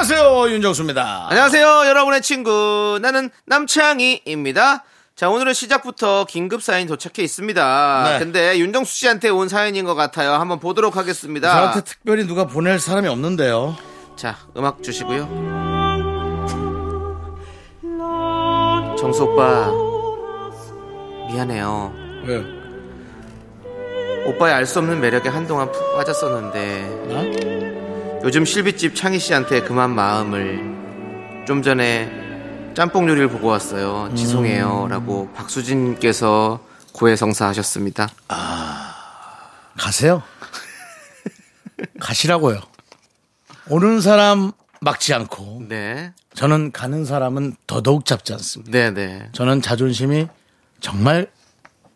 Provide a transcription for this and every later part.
안녕하세요 윤정수입니다. 안녕하세요, 여러분의 친구. 나는 남창희입니다. 자, 오늘은 시작부터 긴급 사연이 도착해 있습니다. 네. 근데 윤정수 씨한테 온 사연인 것 같아요. 한번 보도록 하겠습니다. 저한테 특별히 누가 보낼 사람이 없는데요. 자, 음악 주시고요. 정수 오빠, 미안해요. 왜? 오빠의 알 수 없는 매력에 한동안 푹 빠졌었는데, 나? 요즘 실비집 창희 씨한테 그만 마음을 좀 전에 짬뽕 요리를 보고 왔어요. 죄송해요. 라고 박수진께서 고해성사 하셨습니다. 가세요. 가시라고요. 오는 사람 막지 않고 네. 저는 가는 사람은 더더욱 잡지 않습니다. 네 네. 저는 자존심이 정말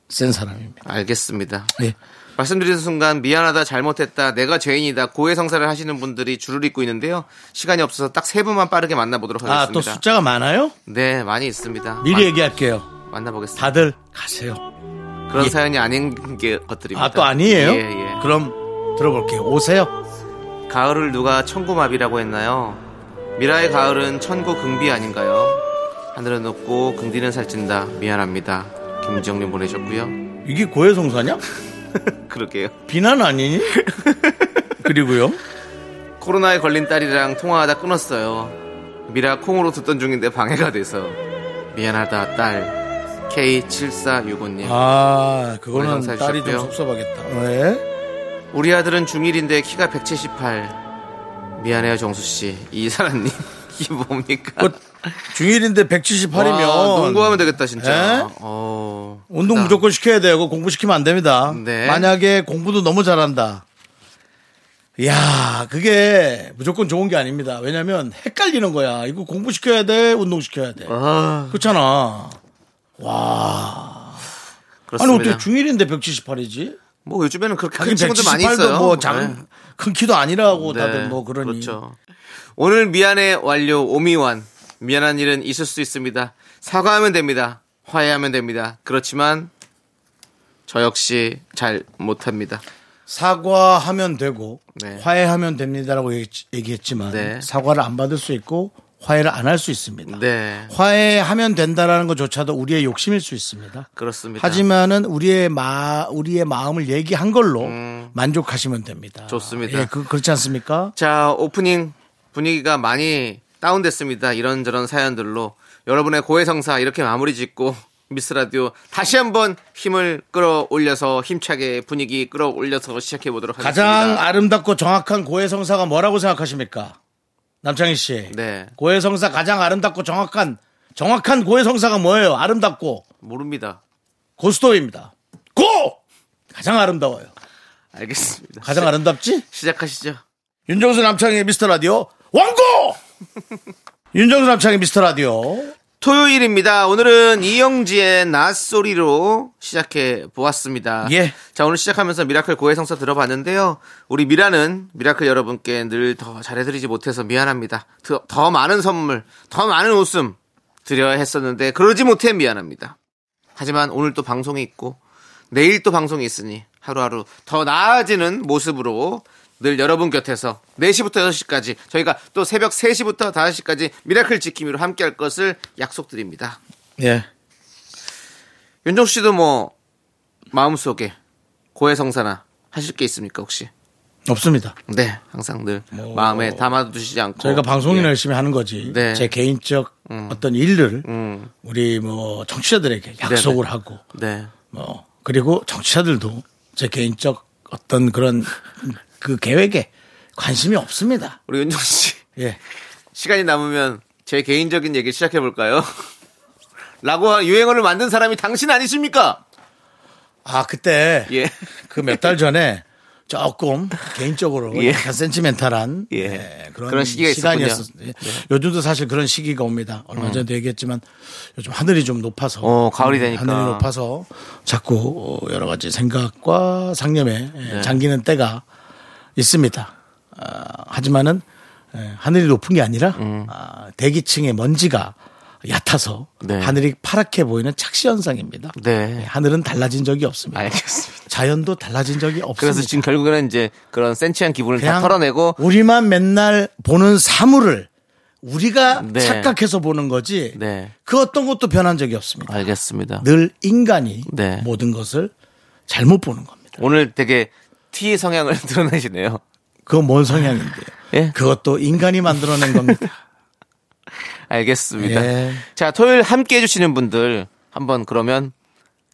센 사람입니다. 알겠습니다. 예. 말씀드리는 순간 미안하다 잘못했다 내가 죄인이다 고해성사를 하시는 분들이 줄을 잇고 있는데요 시간이 없어서 딱 세 분만 빠르게 만나보도록 아, 하겠습니다 또 숫자가 많아요? 네 많이 있습니다 미리 마- 얘기할게요. 만나보겠습니다 다들 가세요. 그런 예. 사연이 아닌 게 것들입니다 아, 또 아니에요? 예, 예. 그럼 들어볼게요. 오세요. 가을을 누가 천고마비라고 했나요 미라의 가을은 천고 긍비 아닌가요 하늘은 높고 긍디는 살찐다 미안합니다 김지영님 보내셨고요 이게 고해성사냐? 그러게요 비난 아니니? 그리고요. 코로나에 걸린 딸이랑 통화하다 끊었어요. 미라 콩으로 듣던 중인데 방해가 돼서 미안하다 딸 K7465님 아, 그거는 딸이 좀. 섭섭하겠다. 왜? 우리 아들은 중1인데 키가 178 미안해요 정수씨 이사라님 이게 뭡니까 그 중1인데 178이면 와, 농구하면 되겠다 진짜 에? 어, 운동. 무조건 시켜야 돼요. 그거 공부 시키면 안 됩니다. 네. 만약에 공부도 너무 잘한다. 이야, 그게 무조건 좋은 게 아닙니다. 왜냐면 헷갈리는 거야. 이거 공부 시켜야 돼, 운동 시켜야 돼. 아, 그렇잖아. 와. 아니, 그렇습니다 어떻게 중1인데 178이지? 뭐 요즘에는 그렇게 큰 친구들 많이 178도 있어요 뭐 장, 네. 큰 키도 아니라고 네, 다들 뭐 그러니. 그렇죠. 오늘 미안해 완료 오미완. 미안한 일은 있을 수 있습니다. 사과하면 됩니다. 화해하면 됩니다. 그렇지만 저 역시 잘 못합니다. 사과하면 되고 네. 화해하면 됩니다라고 얘기- 얘기했지만 네. 사과를 안 받을 수 있고 화해를 안 할 수 있습니다. 네, 화해하면 된다라는 것조차도 우리의 욕심일 수 있습니다. 그렇습니다. 하지만은 우리의 마 우리의 마음을 얘기한 걸로 만족하시면 됩니다. 음. 좋습니다. 예, 그 그렇지 않습니까? 자 오프닝 분위기가 많이 다운됐습니다. 이런저런 사연들로 여러분의 고해성사 이렇게 마무리 짓고 미스 라디오 다시 한번 힘을 끌어올려서 힘차게 분위기 끌어올려서 시작해 보도록 하겠습니다. 가장 아름답고 정확한 고해성사가 뭐라고 생각하십니까? 남창희 씨. 네 고해성사 가장 아름답고 정확한 정확한 고해성사가 뭐예요? 아름답고 모릅니다. 고스톱입니다. 고! 가장 아름다워요. 알겠습니다. 가장 아름답지? 시작하시죠. 윤정수 남창희의 미스터 라디오 왕고! 윤정수 남창희의 미스터 라디오 토요일입니다. 오늘은 이영지의 Not Sorry로 시작해 보았습니다. 예. 자, 오늘 시작하면서 미라클 고해성사 들어봤는데요. 우리 미라는 미라클 여러분께 늘 더 잘해드리지 못해서 미안합니다. 더, 더 많은 선물, 더 많은 웃음 드려야 했었는데 그러지 못해 미안합니다. 하지만 오늘 또 방송이 있고 내일 또 방송이 있으니 하루하루 더 나아지는 모습으로 늘 여러분 곁에서 4시부터 6시까지 저희가 또 새벽 3시부터 5시까지 미라클 지킴이로 함께 할 것을 약속드립니다. 예. 윤정수 씨도 뭐 마음속에 고해성사나 하실 게 있습니까 혹시? 없습니다. 네, 항상 늘 마음에 담아두시지 않고 저희가 방송이나 예. 열심히 하는 거지. 네. 제 개인적 어떤 일을 음, 우리 뭐 정치자들에게 약속을 하고 네, 뭐 그리고 정치자들도 제 개인적 어떤 그런 그 계획에 관심이 없습니다. 우리 윤정수 씨 예. 시간이 남으면 제 개인적인 얘기 시작해 볼까요? 라고 유행어를 만든 사람이 당신 아니십니까? 아 그때 예. 그 몇 달 전에 조금 개인적으로 예. 약간 센치멘탈한 예. 예, 그런, 그런 시기가 시간이었어요. 예. 요즘도 사실 그런 시기가 옵니다. 얼마 전에도 얘기했지만 요즘 하늘이 좀 높아서 어, 가을이 음, 되니까. 하늘이 높아서 자꾸 어, 여러 가지 생각과 상념에 예, 네. 잠기는 때가 있습니다. 아, 하지만은 예, 하늘이 높은 게 아니라 아, 대기층의 먼지가 얕아서 네. 하늘이 파랗게 보이는 착시 현상입니다. 네. 예, 하늘은 달라진 적이 없습니다. 알겠습니다. 자연도 달라진 적이 없습니다. 그래서 지금 결국에는 이제 그런 센치한 기분을 다 털어내고 우리만 맨날 보는 사물을 우리가 네. 착각해서 보는 거지 네. 그 어떤 것도 변한 적이 없습니다. 알겠습니다. 늘 인간이 네. 모든 것을 잘못 보는 겁니다. 오늘 되게 T 성향을 드러내시네요. 그건 뭔 성향인데요. 예? 그것도 인간이 만들어낸 겁니다. 알겠습니다. 예. 자, 토요일 함께 해주시는 분들 한번 그러면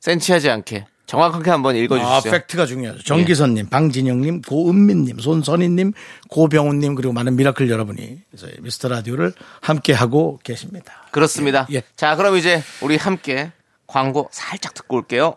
센치하지 않게 정확하게 한번 아, 읽어주시죠. 팩트가 중요하죠. 정기선님, 방진영님, 고은민님, 손선희님, 고병훈님 그리고 많은 미라클 여러분이 저희 미스터 라디오를 함께 하고 계십니다. 그렇습니다. 예. 자, 그럼 이제 우리 함께 광고 살짝 듣고 올게요.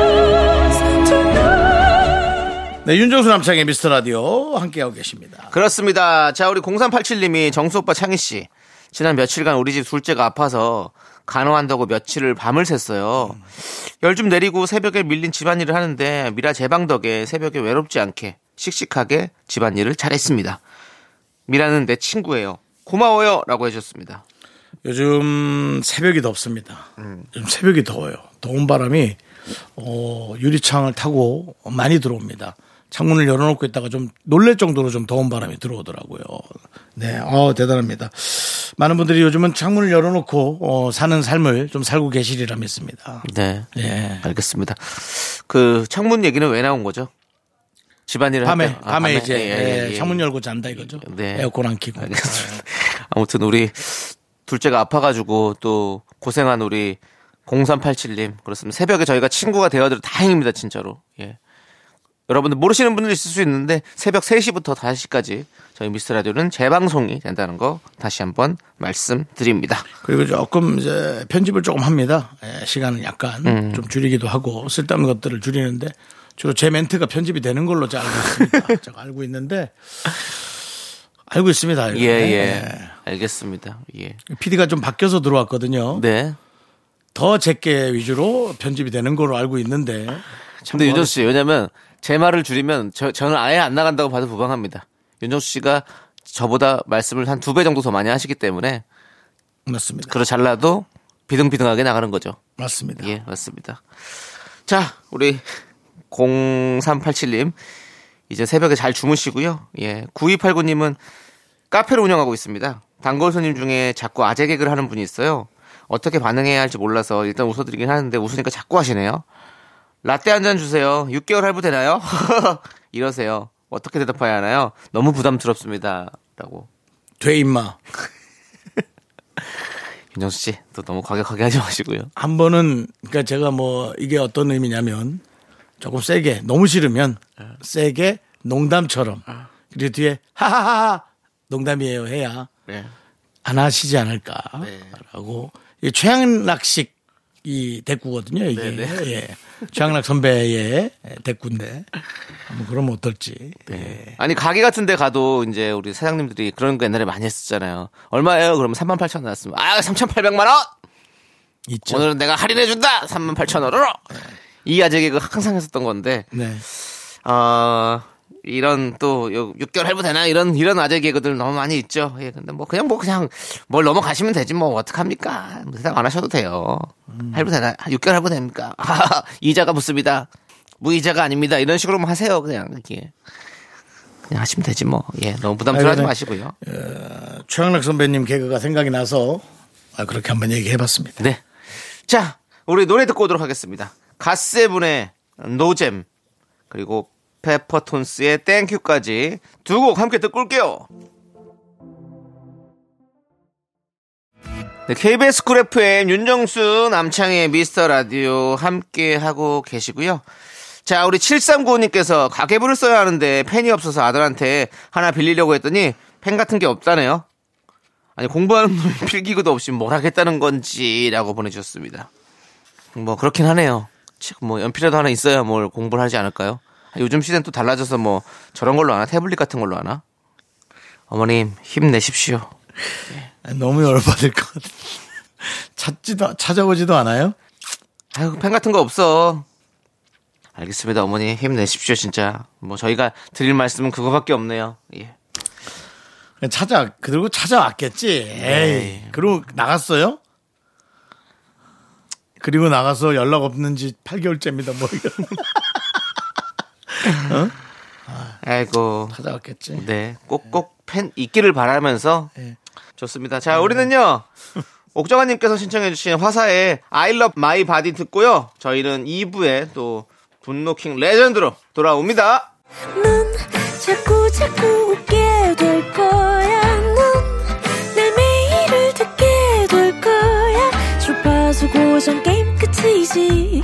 네, 윤정수 남창의 미스터 라디오 함께하고 계십니다. 그렇습니다. 자, 우리 0387님이 정수 오빠 창희 씨. 지난 며칠간 우리 집 둘째가 아파서 간호한다고 며칠을 밤을 샜어요. 열 좀 내리고 새벽에 밀린 집안일을 하는데 미라 제방 덕에 새벽에 외롭지 않게 씩씩하게 집안일을 잘했습니다. 미라는 내 친구예요. 고마워요. 라고 해줬습니다. 요즘 새벽이 덥습니다. 요즘 새벽이 더워요. 더운 바람이 어, 유리창을 타고 많이 들어옵니다. 창문을 열어놓고 있다가 좀 놀랄 정도로 좀 더운 바람이 들어오더라고요. 네, 어, 대단합니다. 많은 분들이 요즘은 창문을 열어놓고 어, 사는 삶을 좀 살고 계시리라 믿습니다. 네. 예. 알겠습니다. 그 창문 얘기는 왜 나온 거죠? 집안일을 할 밤에, 때? 아, 밤에 이제 예, 예, 예, 예. 창문 열고 잔다 이거죠. 네. 에어컨 안 켜고. 알겠습니다. 아무튼 우리 둘째가 아파가지고 또 고생한 우리 0387님 그렇습니다. 새벽에 저희가 친구가 되어드려 다행입니다 진짜로. 예. 여러분들 모르시는 분들 있을 수 있는데 새벽 3시부터 5시까지 저희 미스터 라디오는 재방송이 된다는 거 다시 한번 말씀드립니다. 그리고 조금 이제 편집을 조금 합니다. 예, 시간을 약간 음. 좀 줄이기도 하고 쓸데없는 것들을 줄이는데 주로 제 멘트가 편집이 되는 걸로 제가 알고 있습니다. 제가 알고 있는데 알고 있습니다. 예, 예. 알겠습니다. 예. PD가 좀 바뀌어서 들어왔거든요. 네. 더 제게 위주로 편집이 되는 걸로 알고 있는데 참 근데 뭐 윤정수 씨 왜냐면 제 말을 줄이면 저, 저는 아예 안 나간다고 봐도 무방합니다. 윤정수 씨가 저보다 말씀을 한 두 배 정도 더 많이 하시기 때문에 맞습니다. 그러 잘라도 비등비등하게 나가는 거죠. 맞습니다. 예, 맞습니다. 자, 우리 0387님 이제 새벽에 잘 주무시고요. 예, 9289님은 카페를 운영하고 있습니다. 단골 손님 중에 자꾸 아재 개그를 하는 분이 있어요. 어떻게 반응해야 할지 몰라서 일단 웃어드리긴 하는데 웃으니까 자꾸 하시네요. 라떼 한 잔 주세요. 6개월 할부 되나요? 이러세요. 어떻게 대답해야 하나요? 너무 부담스럽습니다. 라고. 돼 임마. 윤정수 씨, 또 너무 과격하게 하지 마시고요. 한 번은 그러니까 제가 뭐 이게 어떤 의미냐면 조금 세게 너무 싫으면 세게 농담처럼 그리고 뒤에 하하하 농담이에요 해야 네. 안 하시지 않을까라고 이 최양락식 이 대꾸거든요 이게 네, 예. 최양락 선배의 대꾸인데 한번 그러면 어떨지 예. 아니 가게 같은 데 가도 이제 우리 사장님들이 그런 거 옛날에 많이 했었잖아요. 얼마예요? 그러면 3만 8천 원 나왔으면 아 3,800만 원. 있죠 오늘은 내가 할인해 준다. 3만 8천 원으로. 이 아재 개그 항상 했었던 건데 네. 어 이런 또 요- 6개월 할부 되나 이런 이런 아재 개그들 너무 많이 있죠. 예, 근데 뭐 그냥 뭐 그냥 뭘 넘어가시면 되지 뭐 어떡합니까? 뭐 대답 안 하셔도 돼요. 할부 되나? 6개월 할부 됩니까? 이자가 붙습니다. 무이자가 아닙니다. 이런 식으로만 하세요. 그냥 이렇게 그냥 하시면 되지 뭐. 예, 너무 부담스러워하지 마시고요. 최양락 선배님 개그가 생각이 나서 아, 그렇게 한번 얘기해봤습니다. 네. 자, 우리 노래 듣고 오도록 하겠습니다. 갓세븐의 노잼 그리고 페퍼톤스의 Thank You까지 두 곡 함께 듣고 올게요. 네, KBS Cool FM 윤정수 남창희의 미스터 라디오 함께 하고 계시고요. 자, 우리 7395님께서 가계부를 써야 하는데 펜이 없어서 아들한테 하나 빌리려고 했더니 펜 같은 게 없다네요. 아니, 공부하는 놈이 필기구도 없이 뭘 하겠다는 건지라고 보내주셨습니다. 뭐, 그렇긴 하네요. 지금 뭐, 연필이라도 하나 있어야 뭘 공부를 하지 않을까요? 요즘 시대는 또 달라져서 뭐, 저런 걸로 하나? 태블릿 같은 걸로 하나? 어머님, 힘내십시오. 너무 열받을 것 같아. 찾지도, 찾아보지도 않아요? 아유, 펜 같은 거 없어. 알겠습니다, 어머니. 힘내십시오, 진짜. 뭐, 저희가 드릴 말씀은 그거밖에 없네요. 예. 찾아, 그리고 찾아왔겠지. 에이. 그리고 나갔어요? 그리고 나가서 연락 없는지 8개월째입니다, 뭐, 이런. 아이고. 찾아왔겠지. 네. 꼭꼭 펜 있기를 바라면서. 네. 좋습니다. 자, 우리는요. 옥정아님께서 신청해주신 화사의 I love my body 듣고요. 저희는 2부에 또 분노킹 레전드로 돌아옵니다. 넌 자꾸 자꾸 웃게 될 거야. 넌내 매일을 듣게 될 거야. 주파수 고정 게임 끝이지.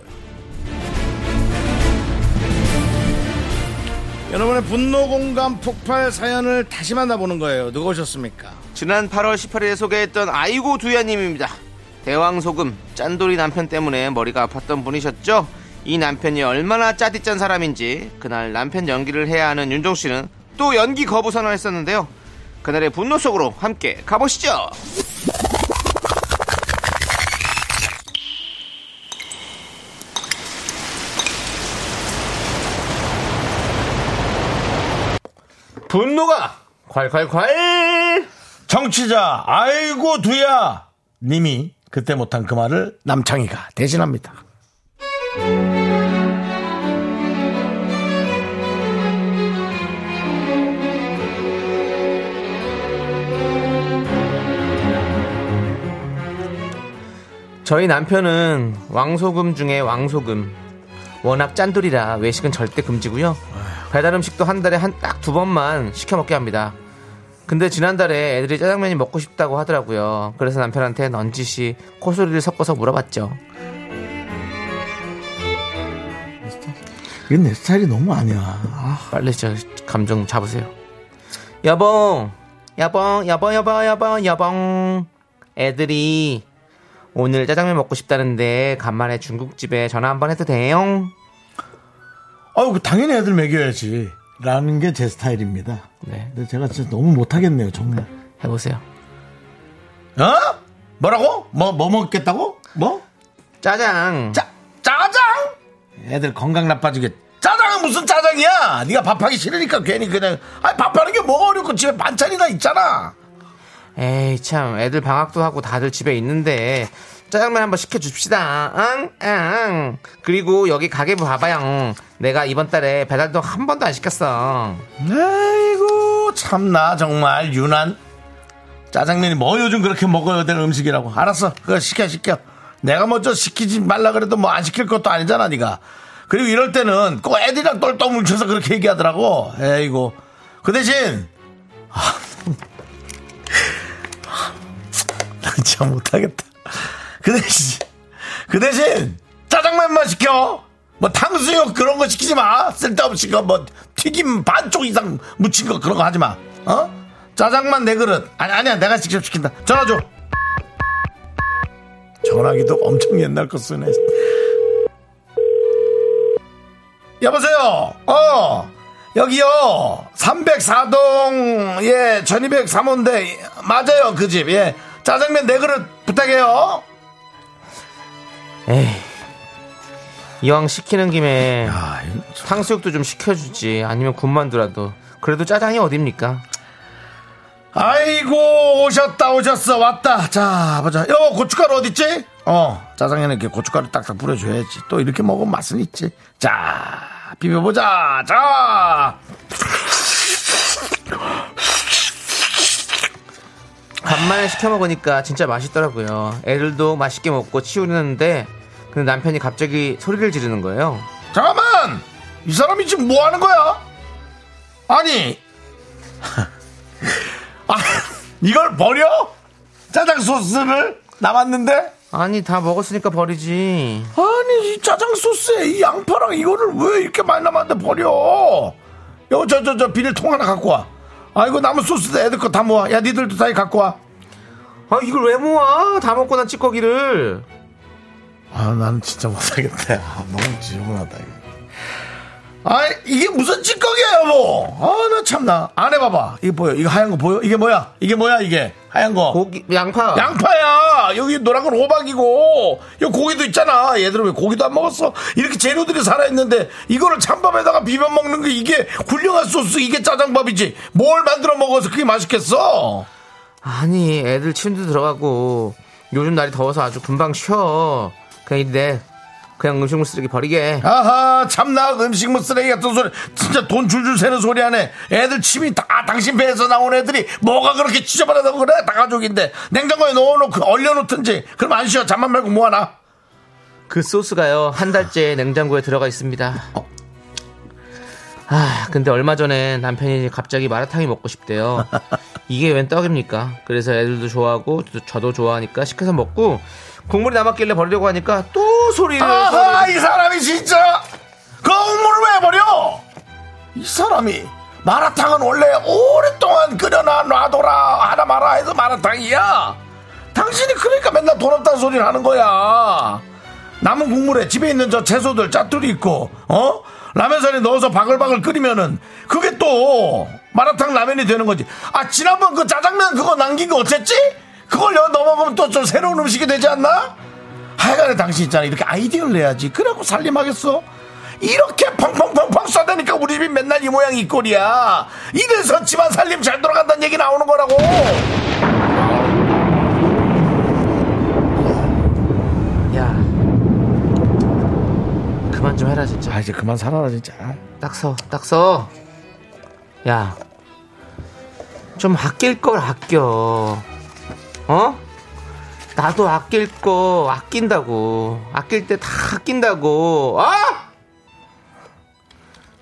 여러분의 분노 공감 폭발 사연을 다시 만나보는 거예요. 누가 오셨습니까? 지난 8월 18일에 소개했던 아이고 두야님입니다. 대왕소금 짠돌이 남편 때문에 머리가 아팠던 분이셨죠? 이 남편이 얼마나 짜디짠 사람인지 그날 남편 연기를 해야 하는 윤정수 씨는 또 연기 거부 선언했었는데요. 그날의 분노 속으로 함께 가보시죠. 분노가 콸콸콸! 정치자, 아이고, 두야! 님이 그때 못한 그 말을 남창희가 대신합니다. 저희 남편은 왕소금 중에 왕소금. 워낙 짠돌이라 외식은 절대 금지고요. 배달 음식도 한 달에 한 딱 두 번만 시켜 먹게 합니다. 근데 지난달에 애들이 짜장면이 먹고 싶다고 하더라고요. 그래서 남편한테 넌지시 코소리를 섞어서 물어봤죠. 이건 내 스타일이 너무 아니야. 아, 빨리 저 감정 잡으세요. 여봉, 여봉, 여봉, 여봉, 여봉, 여봉. 애들이 오늘 짜장면 먹고 싶다는데 간만에 중국집에 전화 한번 해도 돼요? 아유, 그 당연히 애들 먹여야지. 라는 게 제 스타일입니다. 네, 근데 제가 진짜 너무 못하겠네요, 정말. 해보세요. 어? 뭐라고? 뭐, 뭐 먹겠다고? 뭐? 짜장. 짜, 짜장? 애들 건강 나빠지게. 짜장은 무슨 짜장이야? 네가 밥하기 싫으니까 괜히 그냥. 아니, 밥하는 게 뭐가 어렵고 집에 반찬이나 있잖아. 에이 참 애들 방학도 하고 다들 집에 있는데 짜장면 한번 시켜줍시다 응? 응. 그리고 여기 가게부 봐봐요 내가 이번 달에 배달도 한 번도 안 시켰어 아이고, 참나, 정말, 유난. 짜장면이 뭐 요즘 그렇게 먹어야 될 음식이라고. 알았어. 그거 시켜, 시켜. 내가 먼저 시키지 말라 그래도 뭐 안 시킬 것도 아니잖아, 네가 그리고 이럴 때는 꼭 애들이랑 똘똘 뭉쳐서 그렇게 얘기하더라고. 에이고. 그 대신, 아, 난참 못하겠다. 그 대신, 그 대신, 짜장면만 시켜! 뭐 탕수육 그런 거 시키지 마. 쓸데없이 거 뭐 튀김 반쪽 이상 묻힌 거 그런 거 하지 마. 어? 짜장만 네 그릇. 아니 아니야 내가 직접 시킨다. 전화 줘. 전화기도 엄청 옛날 거 쓰네. 여보세요. 어 여기요 304동 예 1203호인데 맞아요 그 집 예 짜장면 네 그릇 부탁해요. 에이. 이왕 시키는 김에 아, 이거 탕수육도 좀 시켜주지. 아니면 군만두라도. 그래도 짜장이 어딥니까? 아이고 오셨다 오셨어. 왔다. 자 보자. 여 고춧가루 어딨지? 어 짜장에는 이렇게 고춧가루 딱딱 뿌려줘야지. 또 이렇게 먹으면 맛은 있지. 자 비벼보자. 자 간만에 시켜 먹으니까 진짜 맛있더라고요. 애들도 맛있게 먹고 치우는데 근데 남편이 갑자기 소리를 지르는 거예요. 잠깐만! 이 사람이 지금 뭐 하는 거야? 아니. 아 이걸 버려? 짜장 소스를 남았는데? 아니 다 먹었으니까 버리지. 아니 이 짜장 소스에 이 양파랑 이거를 왜 이렇게 많이 남았는데 버려? 요저저 저 비닐통 하나 갖고 와 아 이거 남은 소스도 애들 거 다 모아 야 니들도 다 갖고 와아 아 이걸 왜 모아? 다 먹고 난 찌꺼기를. 나는 진짜 못하겠다 아, 너무 지저분하다 이거 아 이게 무슨 찌꺼기야 여보? 아나 참나. 안 해봐봐. 이거 보여. 이거 하얀 거 보여? 이게 뭐야? 이게 뭐야 이게? 하얀 거. 고기 양파. 양파야. 여기 노란 건 호박이고. 여기 고기도 있잖아. 얘들은 왜 고기도 안 먹었어? 이렇게 재료들이 살아 있는데 이거를 찬밥에다가 비벼 먹는 게 이게 훌륭한 소스 이게 짜장밥이지. 뭘 만들어 먹어서 그게 맛있겠어? 아니 애들 침도 들어가고 요즘 날이 더워서 아주 금방 쉬어. 그냥 이래. 그냥 음식물 쓰레기 버리게. 아하 참나 음식물 쓰레기 같은 소리 진짜 돈 줄줄 새는 소리 하네 애들 침이 다 당신 배에서 나온 애들이 뭐가 그렇게 지저분하다고 그래 다 가족인데 냉장고에 넣어놓고 얼려놓든지 그럼 안 쉬어 잠만 말고 뭐하나 그 소스가요 한 달째 냉장고에 들어가 있습니다. 아 근데 얼마 전에 남편이 갑자기 마라탕이 먹고 싶대요. 이게 웬 떡입니까? 그래서 애들도 좋아하고 저- 저도 좋아하니까 시켜서 먹고 국물이 남았길래 버리려고 하니까 또 소리를 아하 이 사람이 진짜? 그 국물을 왜 버려? 이 사람이 마라탕은 원래 오랫동안 끓여놔 놔둬라 하나 마라 해서 마라탕이야. 당신이 그러니까 맨날 돈 없다는 소리를 하는 거야. 남은 국물에 집에 있는 저 채소들 짜투리 있고 어? 라면사리 넣어서 바글바글 끓이면은 그게 또 마라탕 라면이 되는 거지. 아 지난번 그 짜장면 그거 남긴 거 어쨌지? 그걸 여 넘어가면 또 좀 새로운 음식이 되지 않나 하여간에 당신 있잖아 이렇게 아이디어를 내야지 그래갖고 살림하겠어 이렇게 펑펑펑펑 쏴대니까 우리 집이 맨날 이 모양 이 꼴이야 이래서 집안 살림 잘 돌아간다는 얘기 나오는 거라고 야 그만 좀 해라 진짜. 아 이제 그만 살아라 진짜 딱 서, 딱 서. 야, 좀 아낄 걸 아껴. 어? 나도 아낄 거 아낀다고. 아낄 때 다 아낀다고. 어?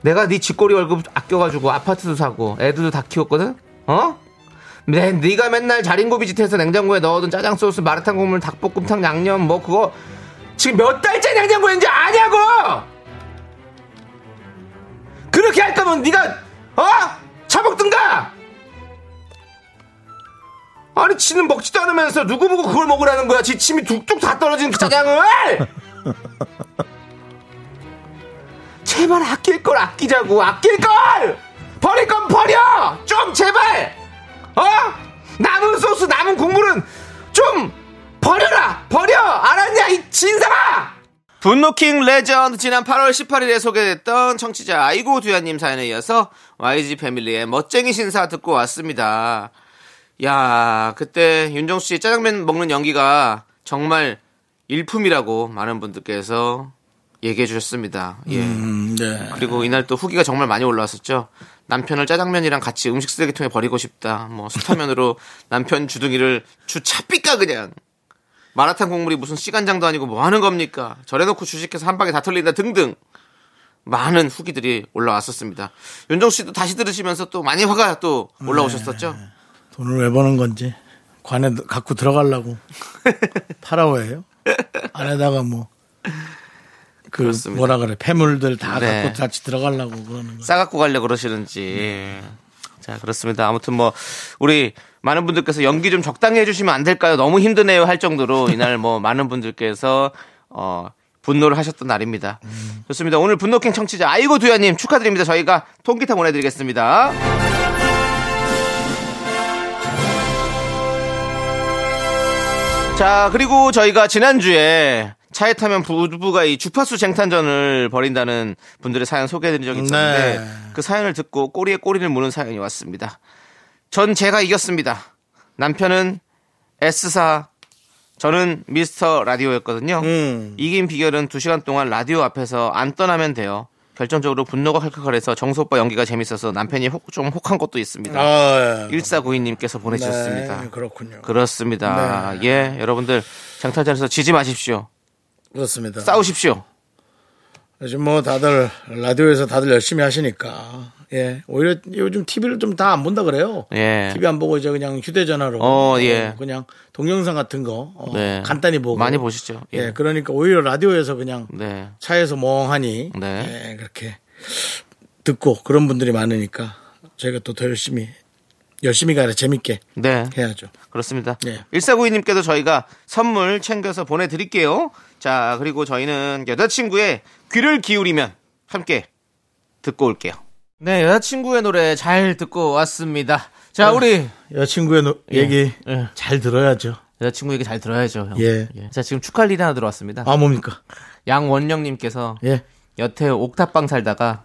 내가 네 쥐꼬리 월급 아껴가지고 아파트도 사고 애들도 다 키웠거든. 어? 내 네가 맨날 자린고비짓해서 냉장고에 넣어둔 짜장 소스, 마라탕 국물, 닭볶음탕, 양념 뭐 그거 지금 몇 달째 냉장고에 있는지 아냐고! 그렇게 할 거면 네가 어? 처먹든가. 아니 지는 먹지도 않으면서 누구 보고 그걸 먹으라는 거야? 지 침이 뚝뚝 다 떨어진 그 짜장을. 제발 아낄 걸 아끼자고! 아낄 걸! 버릴 건 버려! 좀 제발! 어? 남은 소스 남은 국물은 좀 버려라! 버려! 알았냐 이 진상아! 분노킹 레전드 지난 8월 18일에 소개됐던 청취자 아이고 두야님 사연에 이어서 YG 패밀리의 멋쟁이 신사 듣고 왔습니다. 야 그때 윤정수 씨 짜장면 먹는 연기가 정말 일품이라고 많은 분들께서 얘기해 주셨습니다. 예. 음, 네. 그리고 이날 또 후기가 정말 많이 올라왔었죠. 남편을 짜장면이랑 같이 음식 쓰레기통에 버리고 싶다. 뭐 수타면으로 남편 주둥이를 주 차삐까 그냥. 마라탕 국물이 무슨 시간장도 아니고 뭐 하는 겁니까? 저래놓고 주식해서 한 방에 다 털린다 등등. 많은 후기들이 올라왔었습니다. 윤정 씨도 다시 들으시면서 또 많이 화가 또 올라오셨었죠. 돈을 왜 버는 건지 관에 갖고 들어가려고 파라오예요 안에다가 뭐 그 그렇습니다. 뭐라 그래 폐물들 다 네. 갖고 같이 들어가려고 그러는 거 싸 갖고 가려 그러시는지. 자, 그렇습니다. 아무튼 뭐, 우리 많은 분들께서 연기 좀 적당히 해주시면 안 될까요? 너무 힘드네요. 할 정도로 이날 뭐 많은 분들께서, 어, 분노를 하셨던 날입니다. 좋습니다. 오늘 분노킹 청취자 아이고 두야님 축하드립니다. 저희가 통기타 보내드리겠습니다. 자, 그리고 저희가 지난주에 차에 타면 부부가 이 주파수 쟁탄전을 벌인다는 분들의 사연 소개해드린 적이 있었는데 네. 그 사연을 듣고 꼬리에 꼬리를 무는 사연이 왔습니다. 전 제가 이겼습니다. 남편은 S사, 저는 미스터 라디오였거든요. 음. 이긴 비결은 2시간 동안 라디오 앞에서 안 떠나면 돼요. 결정적으로 분노가 칼칼해서 정수 오빠 연기가 재밌어서 남편이 혹, 좀 혹한 것도 있습니다. 아, 예. 1492님께서 보내주셨습니다. 네, 그렇군요. 그렇습니다. 네. 예, 여러분들 장탈전에서 지지 마십시오. 그렇습니다. 싸우십시오. 요즘 뭐 다들 라디오에서 다들 열심히 하시니까 예 오히려 요즘 TV를 좀 다 안 본다 그래요. 예. TV 안 보고 이제 그냥 휴대전화로 어, 예. 그냥 동영상 같은 거 어, 네. 간단히 보고 많이 보시죠. 예. 예. 그러니까 오히려 라디오에서 그냥 네. 차에서 멍하니 네. 예, 그렇게 듣고 그런 분들이 많으니까 저희가 또 더 열심히 열심히가 아니라 재밌게 네. 해야죠. 그렇습니다. 네. 1492님께도 저희가 선물 챙겨서 보내드릴게요. 자, 그리고 저희는 여자친구의 귀를 기울이면 함께 듣고 올게요. 네, 여자친구의 노래 잘 듣고 왔습니다. 자, 우리 여자친구의 노- 예. 얘기 예. 잘 들어야죠. 여자친구 얘기 잘 들어야죠. 형. 예. 자, 지금 축하할 일이 하나 들어왔습니다. 아 뭡니까? 양원영님께서 예. 여태 옥탑방 살다가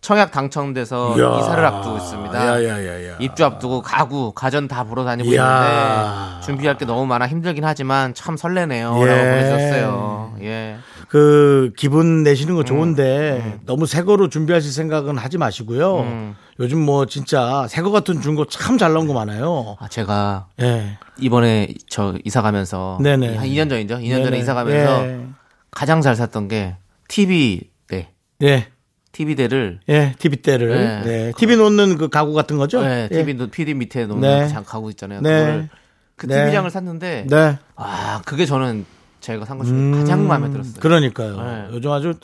청약 당첨돼서 이야. 이사를 앞두고 있습니다. 야야야야. 입주 앞두고 가구, 가전 다 보러 다니고 이야. 있는데 준비할 게 너무 많아 힘들긴 하지만 참 설레네요. 예. 라고 보내주셨어요. 예. 그 기분 내시는 거 좋은데 음. 너무 새 거로 준비하실 생각은 하지 마시고요. 요즘 뭐 진짜 새거 같은 중고 참 잘 나온 거 많아요. 아, 제가 예. 이번에 저 이사 가면서 네네. 한 2년 전이죠. 2년 전에 네네. 이사 가면서 예. 가장 잘 샀던 게 TV대. 예. TV대를 예, TV 때를. 네. 네. TV 놓는 그 가구 같은 거죠? 네, 예. TV, 노- PD 밑에 놓는 네. 그장 가구 있잖아요. 네. 그 네. TV장을 샀는데 네. 아, 그게 저는 제가 산 것 중에 가장 마음에 들었어요. 음, 그러니까요. 네. 요즘 아주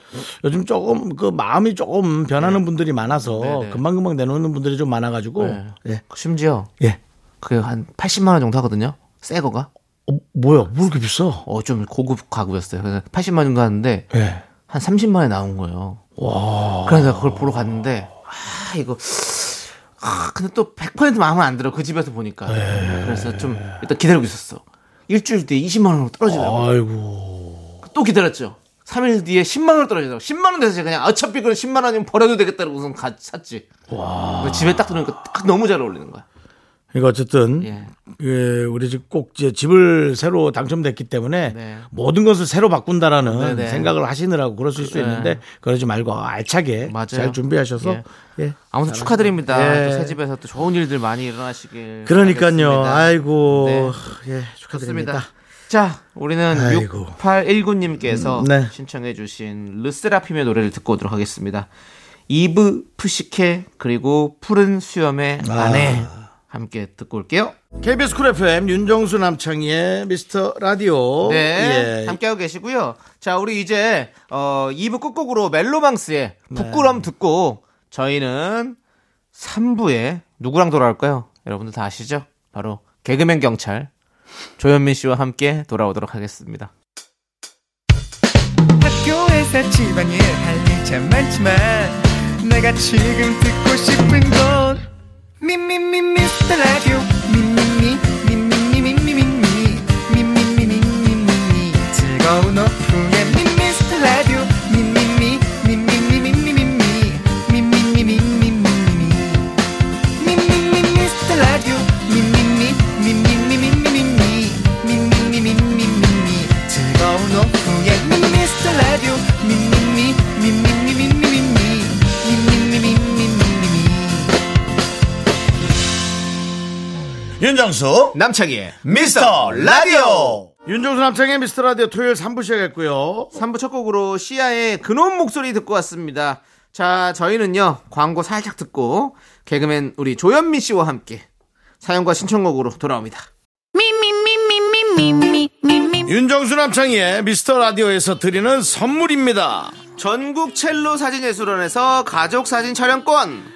요즘 조금 그 마음이 조금 변하는 분들이 많아서 네, 네. 금방금방 내놓는 분들이 좀 많아가지고 네. 예. 심지어 예. 그게 한 80만 원 정도 하거든요. 새 거가. 어, 뭐야? 뭐 이렇게 비싸? 어, 좀 고급 가구였어요. 그래서 80만 원 정도 하는데 예. 한 30만 원에 나온 거예요. 와. 그래서 그걸 보러 갔는데 아, 이거 아, 근데 또 100% 마음은 안 들어. 그 집에서 보니까. 그래서 좀 일단 기다리고 있었어. 일주일 뒤에 20만 원으로 떨어지더라고. 아이고. 또 기다렸죠. 3일 뒤에 10만 원 떨어지더라고. 10만 원 돼서 그냥 어차피 그건 10만 원이면 버려도 되겠다고 우선 가, 샀지. 와. 집에 딱 들어오니까 딱 너무 잘 어울리는 거야. 그러니까 어쨌든 예. 예, 우리 집꼭 이제 집을 새로 당첨됐기 때문에 네. 모든 것을 새로 바꾼다라는 네네. 생각을 하시느라고 그러실 수 네. 있는데 그러지 말고 알차게 맞아요. 잘 준비하셔서 예. 예. 아무튼 축하드립니다. 예. 또새 집에서 또 좋은 일들 많이 일어나시길. 그러니까요. 바라겠습니다. 아이고. 네. 예, 축하드립니다. 좋습니다. 자, 우리는 아이고. 6819님께서 음, 네. 신청해주신 르세라핌의 노래를 듣고 오도록 하겠습니다. 이브 프시케 그리고 푸른 수염의 아. 아내 함께 듣고 올게요. KBS Cool FM 윤정수 남창희의 미스터 라디오. 네, 예. 함께하고 계시고요. 자, 우리 이제 어 2부 끝곡으로 멜로망스의 네. 부끄럼 듣고 저희는 3부에 누구랑 돌아올까요? 여러분들 다 아시죠? 바로 개그맨 경찰 조현민 씨와 함께 돌아오도록 하겠습니다. 학교에서 집안일 할일참 많지만 내가 지금 듣고 싶은 건 미미미 미스터 윤정수 남창희의 미스터 라디오. 윤정수 남창희의 미스터 라디오 토요일 3부 시작했고요. 3부 첫 곡으로 시아의 근원 목소리 듣고 왔습니다. 자 저희는요 광고 살짝 듣고 개그맨 우리 조현미 씨와 함께 사연과 신청곡으로 돌아옵니다. 윤정수 남창희의 미스터 라디오에서 드리는 선물입니다. 전국 첼로 사진예술원에서 가족 사진 촬영권.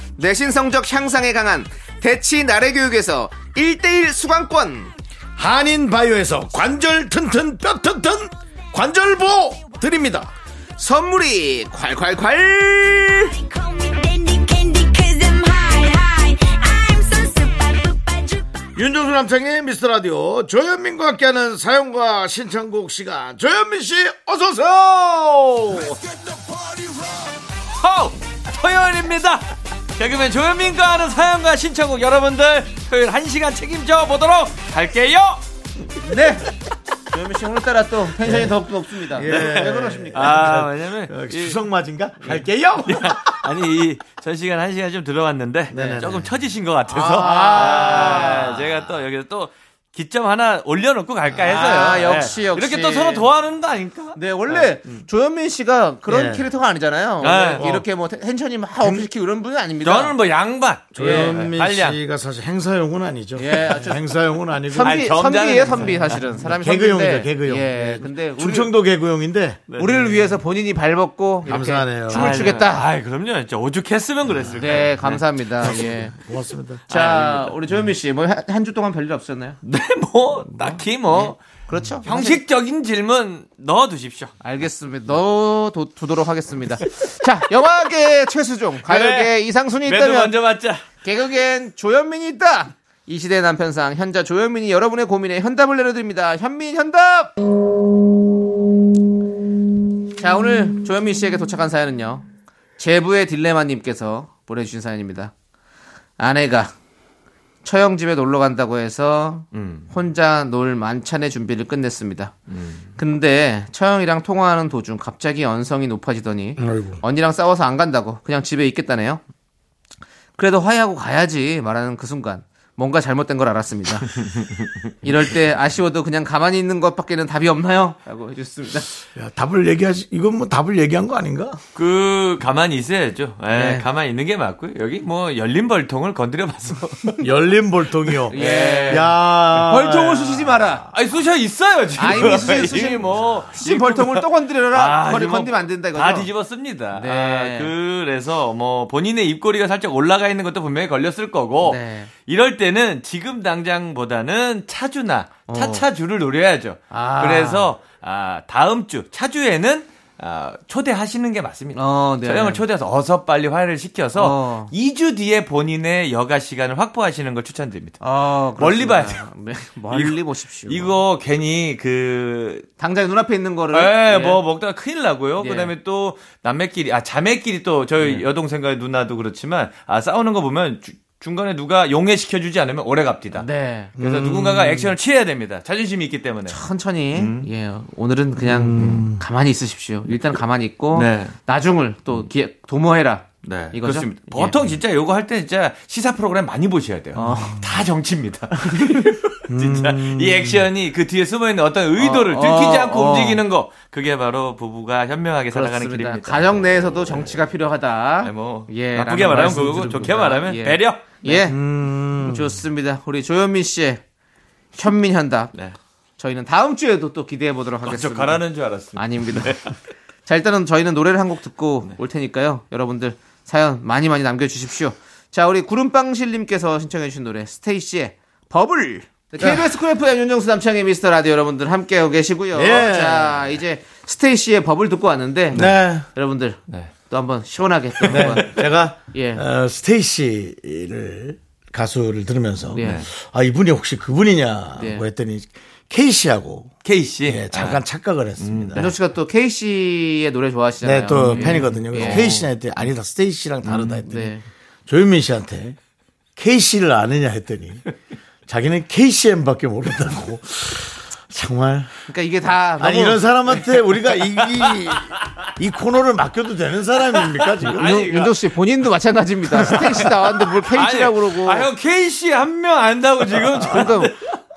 내신 성적 향상에 강한 대치 나래 교육에서 1대1 수강권 한인 바이오에서 관절 튼튼 뼈 튼튼 관절보 드립니다 선물이 콸콸콸. 윤정수 남창의 미스터라디오 조현민과 함께하는 사연과 신청곡 시간 조현민씨 어서오세요 호! 토요일입니다. 개그맨 조현민과 하는 사연과 신청곡 여러분들 토요일 1시간 책임져 보도록 할게요. 네. 조현미 씨 오늘따라 또 텐션이 더욱더 높습니다. 왜 그러십니까? 아, 왜냐면 어, 이- 추석 맞인가? 갈게요! 아니 이 전시간 1시간 좀 들어왔는데 네네네. 조금 처지신 것 같아서. 아, 제가 또 여기서 또 기점 하나 올려놓고 갈까 해서요. 아, 역시, 네. 역시. 이렇게 또 서로 도와주는 거 아닙니까? 네 원래 조현민 씨가 그런 네. 캐릭터가 아니잖아요 네. 이렇게 뭐 텐션이 막 업시키고 이런 분은 아닙니다 저는 뭐 양반, 조현민 한량. 씨가 사실 행사용은 아니죠 예, 아주- 행사용은 아니고 선비 선비예요. 선비 사실은 사람이 개그용이죠 개그용 예 네. 근데 우리, 충청도 개그용인데 우리를 위해서 본인이 발벗고 감사하네요. 춤을 아이, 추겠다 아이, 그럼요. 진짜 오죽했으면 그랬을까. 네 감사합니다 예. 고맙습니다 자 우리 조현민 씨 뭐 한 주 동안 별일 없었나요? 네, 뭐 딱히 뭐 그렇죠 형식적인 질문 넣어 두십시오. 알겠습니다. 넣어 두- 두도록 하겠습니다. 자, 영화계 최수종, 가요계 그래. 이상순이 매도 있다면 먼저 맞자. 개그계엔 조현민이 있다. 이 시대 남편상 현자 조현민이 여러분의 고민에 현답을 내려드립니다. 현민 현답. 자, 오늘 조현민 씨에게 도착한 사연은요. 제부의 딜레마님께서 보내주신 사연입니다. 아내가 처형 집에 놀러 간다고 해서 혼자 놀 만찬의 준비를 끝냈습니다. 근데 처형이랑 통화하는 도중 갑자기 언성이 높아지더니 아이고. 언니랑 싸워서 안 간다고 그냥 집에 있겠다네요. 그래도 화해하고 가야지 말하는 그 순간 뭔가 잘못된 걸 알았습니다. 이럴 때 아쉬워도 그냥 가만히 있는 것밖에는 답이 없나요? 라고 해주셨습니다. 야, 답을 얘기하지 이건 뭐 답을 얘기한 거 아닌가? 그 가만히 있어야죠. 예, 네. 가만히 있는 게 맞고요. 여기 뭐 열린 벌통을 건드려 봐서 열린 볼통이요. 예. 야. 벌통을 쑤시지 마라. 아니 쑤셔 있어요 지금. 아, 이미 쑤시- 이미 뭐신 벌통을 또 건드려라. 아, 거리 이거 뭐 건드면 안 된다 이거죠. 다 뒤집었습니다. 네. 아, 그래서 뭐 본인의 입꼬리가 살짝 올라가 있는 것도 분명히 걸렸을 거고 네. 이럴 때는 지금 당장보다는 차주나 차차주를 노려야죠. 어. 아. 그래서 아, 다음 주 차주에는 아, 초대하시는 게 맞습니다. 어, 네. 저형을 초대해서 어서 빨리 화해를 시켜서 어. 2주 뒤에 본인의 여가 시간을 확보하시는 걸 추천드립니다. 어, 멀리. 봐야 돼요. 네, 멀리 이거- 보십시오. 이거 괜히 그 당장 눈앞에 있는 거를. 예, 예. 뭐 먹다가 큰일 나고요. 예. 그다음에 또 남매끼리 아 자매끼리 또 저희 여동생과 누나도 그렇지만 아 싸우는 거 보면 주- 중간에 누가 용해시켜 주지 않으면 오래 갑니다. 네. 그래서 누군가가 액션을 취해야 됩니다. 자존심이 있기 때문에. 천천히 음. 예 오늘은 그냥 가만히 있으십시오. 일단 가만히 있고 네. 나중을 또 기회 도모해라. 네, 이거죠? 그렇습니다. 예. 보통 진짜 요거 할 때 진짜 시사 프로그램 많이 보셔야 돼요. 어. 다 정치입니다. 진짜 이 액션이 그 뒤에 숨어 있는 어떤 의도를 어, 들키지 어, 않고 어. 움직이는 거 그게 바로 부부가 현명하게 살아가는 그렇습니다. 길입니다. 가정 내에서도 정치가 필요하다. 네, 뭐 예, 나쁘게 말하면 그거고. 좋게 말하면 예. 배려. 예, 음. 좋습니다. 우리 조현민 씨의 현민 현답. 네. 저희는 다음 주에도 또 기대해 보도록 저 하겠습니다. 가라는 줄 알았습니다. 아닙니다. 자, 일단은 저희는 노래를 한 곡 듣고 올 테니까요. 여러분들 사연 많이 많이 남겨주십시오. 자, 우리 구름빵실님께서 신청해 주신 노래, 스테이시의 버블. 네, KBS 쿨 FM 윤정수 남창의 미스터 라디오 여러분들 함께하고 계시고요. 예. 자, 이제 스테이시의 버블 듣고 왔는데. 네. 여러분들 네. 또 한번 시원하게 또 한번. 제가 예. 어, 스테이시를 가수를 들으면서 네. 아 이분이 혹시 그분이냐고 네. 했더니 케이 씨하고 케이 씨. 예, 잠깐 착각을 했습니다. 윤정 씨가 또 K씨의 노래 좋아하시잖아요. 네, 또 예. 팬이거든요. 그래서 예. 케이 씨한테 아니다 스테이 씨랑 다르다 했더니 네. 조현민 씨한테 케이 씨를 아느냐 했더니 자기는 KCM밖에 모른다고. 정말. 그러니까 이게 다 아니 너무 이런 사람한테 우리가 이, 이, 이 코너를 맡겨도 되는 사람입니까 지금? 윤- 윤정 씨 본인도 마찬가지입니다. 스테이시 나왔는데 뭘 K씨라고 그러고. 아, 형 케이 씨한명 안다고 지금. 그러니까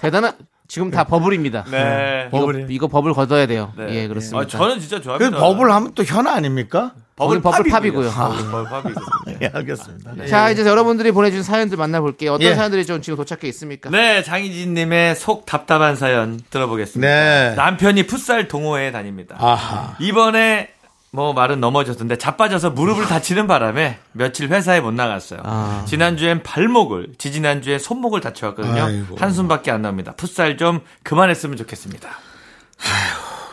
대단한 지금 다 Bubble입니다. 네. 이거, Bubble이. 이거 버블 걷어야 돼요. 네. 예, 그렇습니다. 아, 저는 진짜 좋아합니다. 그 버블 하면 또 현아 아닙니까? 버블 버블 팝이고요. 팝이고요. 아, Bubble Pop이고. 예, 알겠습니다. 자, 이제 여러분들이 보내주신 사연들 만나볼게요. 어떤 예. 사연들이 좀 지금 도착해 있습니까? 네, 장희진님의 속 답답한 사연 들어보겠습니다. 네. 남편이 풋살 동호회에 다닙니다. 아하. 이번에 뭐 말은 넘어졌던데 자빠져서 무릎을 다치는 바람에 며칠 회사에 못 나갔어요. 아. 지난주엔 발목을, 지지난주에 손목을 다쳐왔거든요. 아이고. 한숨밖에 안 나옵니다. 풋살 좀 그만했으면 좋겠습니다.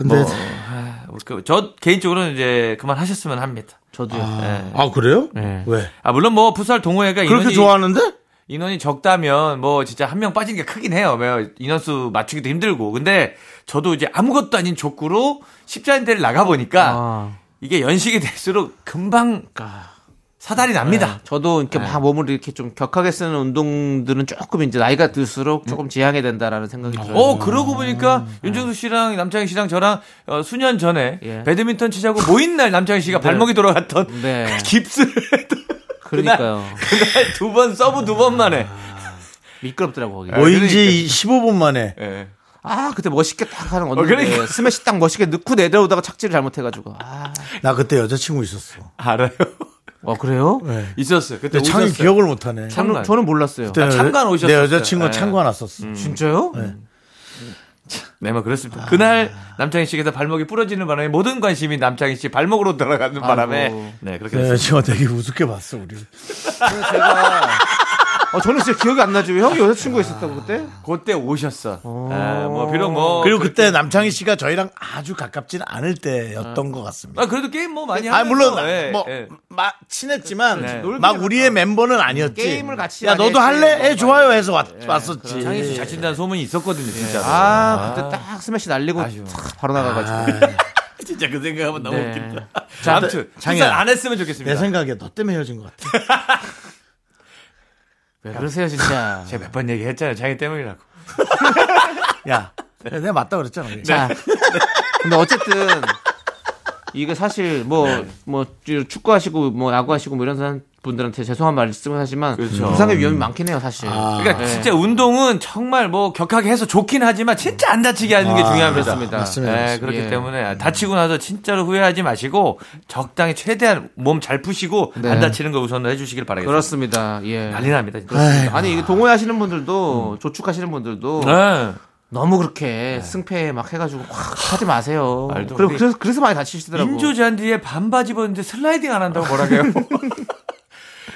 근데 뭐, 아, 그, 저 개인적으로는 이제 그만하셨으면 합니다. 저도요. 네. 아 그래요? 네. 왜? 아 물론 뭐 풋살 동호회가 그렇게 인원이 좋아하는데? 인원이 적다면 뭐 진짜 한 명 빠진 게 크긴 해요. 왜 인원수 맞추기도 힘들고. 근데 저도 이제 아무것도 아닌 족구로 십자인대를 나가 보니까 아. 이게 연식이 될수록 금방 사달이 납니다. 네. 저도 이렇게 막 몸을 이렇게 좀 격하게 쓰는 운동들은 조금 이제 나이가 들수록 조금 지양해야 된다라는 생각이 들어요. 어, 그러고 보니까 윤정수 씨랑 남창희 씨랑 저랑 어, 수년 전에 예. 배드민턴 치자고 모인 날 남창희 씨가 발목이 돌아갔던 네. 그 깁스를 그러니까요. 그날 두 번 서브 두 번 만에. 미끄럽더라고 거기. 뭐인지 15분 만에. 예. 아 그때 멋있게 딱 하는 건데 그러니까. 스매시 딱 멋있게 넣고 내려오다가 착지를 잘못해가지고. 아, 나 그때 여자친구 있었어. 알아요. 어 그래요? 네. 있었어요. 그때 근데 창이 오셨어요. 기억을 못하네. 참관. 저는, 몰랐어요. 그때 아, 참관 오셨었어요. 내 여자친구 네. 참관 왔었어. 진짜요? 네, 뭐 그렇습니다. 그날 남창희 씨께서 발목이 부러지는 바람에 모든 관심이 남창희 씨 발목으로 돌아가는 바람에 아이고. 네 그렇게 내 됐습니다. 여자친구가 되게 우습게 봤어 우리. 제가 어 저는 진짜 기억이 안 나죠. 형이 여자친구 있었다고 그때? 그때 오셨어. 아, 뭐 비록 뭐 그리고 그때 남창희 씨가 저희랑 아주 가깝지는 않을 때였던 것 같습니다. 아 그래도 게임 뭐 많이 아 하면서 물론 예, 뭐 예. 막 친했지만 네. 막 우리의 멤버는 아니었지. 게임을 같이 야 많이 너도 했지. 할래? 에 좋아요 해서 왔, 왔었지. 창희 씨잘 친다는 소문이 있었거든요, 진짜. 아 그때 딱 스매시 날리고. 탁 바로 나가가지고. 진짜 그 생각하면 너무 네. 웃긴다. 자, 아무튼. 창희 안 했으면 내 좋겠습니다. 생각에 너 때문에 헤어진 것 같아. 왜 그러세요 진짜. 제가 몇 번 얘기했잖아요, 창희 때문이라고. 야, 내가 맞다 그랬잖아. 자, 근데 어쨌든 이게 사실 뭐 뭐 축구하시고 뭐 야구하시고 뭐 이런 사람 분들한테 죄송한 말씀을 하지만 그렇죠. 부상의 위험이 많긴 해요 사실. 그러니까 네. 진짜 운동은 정말 뭐 격하게 해서 좋긴 하지만 진짜 안 다치게 하는 게 중요합니다. 그렇습니다. 맞습니다. 네, 그렇기 예. 때문에 다치고 나서 진짜로 후회하지 마시고 적당히 최대한 몸 잘 푸시고 네. 안 다치는 걸 우선 해주시길 바라겠습니다. 그렇습니다. 예. 난리 납니다. 아니 이게 동호회 하시는 분들도 조축하시는 분들도 네. 너무 그렇게 승패 막 해가지고 확 하지 마세요. 말도 그래, 우리- 그래서 그래서 많이 다치시더라고. 인조 잔디에 반바지 입었는데 슬라이딩 안 한다고 뭐라 해요?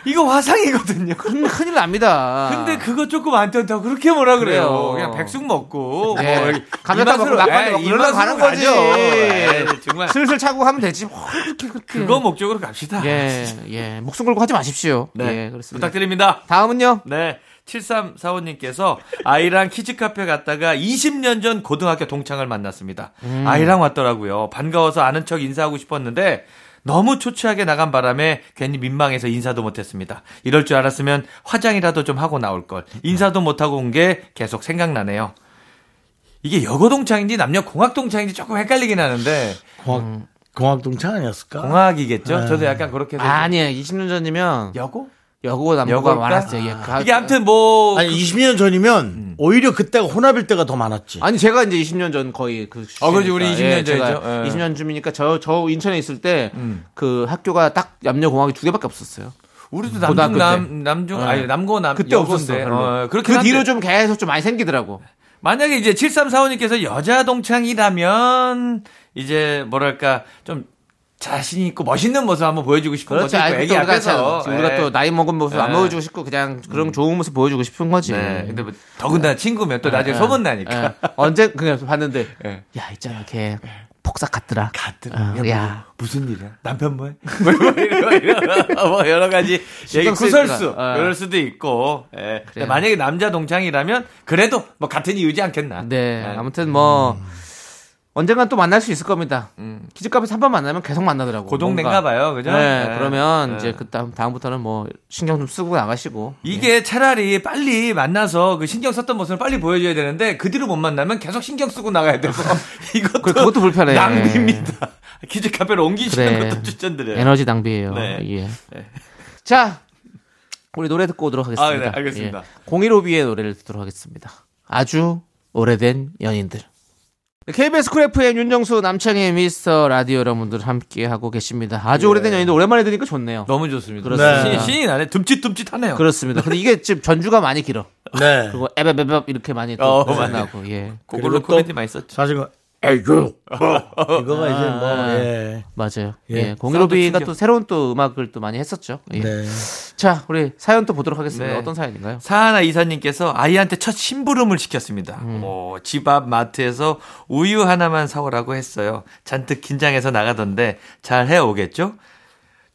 이거 화상이거든요. 큰, 큰일 납니다. 근데 그거 조금 안 뜬다고 그렇게 뭐라 그래요. 그래요. 그냥 백숙 먹고 네. 뭐 감자탕 먹고 막걸리 먹고 이러다 가는 거지. 예, 정말 슬슬 차고 하면 되지. 뭐 그렇게 그렇게. 그거 목적으로 갑시다. 예, 예. 목숨 걸고 하지 마십시오. 네, 예, 그렇습니다. 부탁드립니다. 다음은요? 네. 7345님께서 아이랑 키즈카페 갔다가 20년 전 고등학교 동창을 만났습니다. 아이랑 왔더라고요. 반가워서 아는 척 인사하고 싶었는데 너무 초췌하게 나간 바람에 괜히 민망해서 인사도 못했습니다. 이럴 줄 알았으면 화장이라도 좀 하고 나올 걸. 인사도 못하고 온 게 계속 생각나네요. 이게 여고 동창인지 남녀 공학 동창인지 조금 헷갈리긴 하는데 공학 공학 동창 아니었을까? 공학이겠죠. 저도 약간 그렇게 아니에요. 20년 전이면 여고? 여고 남고가 여고일까? 많았어요. 예, 가- 이게 아무튼 뭐 아니 20년 전이면 오히려 그때가 혼합일 때가 더 많았지. 아니 제가 이제 20년 전 거의 그 어, 그렇지, 우리 시기니까. 20년 전이죠. 제가 예. 20년 쯤이니까 저 저 인천에 있을 때그 학교가 딱 남녀 공학이 두 개밖에 없었어요. 우리도 남중 때. 남 남중 네. 아니 남고 남 그때 없었어. 어, 그렇게 그 뒤로 좀 계속 좀 많이 생기더라고. 만약에 이제 7345님께서 여자 동창이라면 이제 뭐랄까 좀 자신 있고 멋있는 모습 한번 보여주고 싶은. 거죠. 그때 애기 앞에서 참- 우리가 예. 또 나이 먹은 모습 안 예. 보여주고 싶고 그냥 그런 좋은 모습 보여주고 싶은 거지. 네. 근데 뭐 더군다나 친구면 또 나중에 예. 소문 나니까. 예. 언제 그냥 봤는데 예. 야 있잖아 걔 폭삭 같더라. 같더라. 어, 야. 무슨 일이야? 남편 뭐해? 뭐 이런, 뭐 여러 가지 얘기 구설수. 어. 이럴 수도 있고. 예. 만약에 남자 동창이라면 그래도 뭐 같은 이유지 않겠나? 네. 예. 아무튼 뭐 언젠간 또 만날 수 있을 겁니다. 키즈카페에서 한번 만나면 계속 만나더라고. 그 동네인가 뭔가. 봐요. 그죠? 네, 예. 그러면 예. 이제 그 다음 다음부터는 뭐 신경 좀 쓰고 나가시고. 이게 차라리 빨리 만나서 그 신경 썼던 모습을 빨리 보여줘야 되는데 그 뒤로 못 만나면 계속 신경 쓰고 나가야 돼서 이것도 그- 그것도 불편해. 낭비입니다. 카페로 옮기시는 그래. 것도 추천드려요. 에너지 낭비예요. 네. 예. 네. 자, 우리 노래 듣고 오도록 하겠습니다. 아, 네, 알겠습니다. 예. 015B의 노래를 듣도록 하겠습니다. 아주 오래된 연인들. KBS 쿨 FM 윤정수 남창의 미스터 라디오 여러분들 함께 하고 계십니다. 아주 오래된 연인들 오랜만에 들으니까 좋네요. 너무 좋습니다. 그렇습니다. 신, 신이 나네. 둠칫둠칫하네요. 그렇습니다. 근데 이게 지금 전주가 많이 길어. 네. 그리고 에베베베 이렇게 많이 또 어, 나고 예. 그걸로 코미디 많이 썼죠. 사실 그 에이그 이거가 이제 뭐 예. 맞아요. 예. 예. 충격. 또 새로운 또 음악을 또 많이 했었죠. 예. 네. 자, 우리 사연 또 보도록 하겠습니다. 네. 어떤 사연인가요? 사하나 이사님께서 아이한테 첫 심부름을 시켰습니다. 음. 뭐, 집 앞 마트에서 우유 하나만 사오라고 했어요. 잔뜩 긴장해서 나가던데 잘 해오겠죠?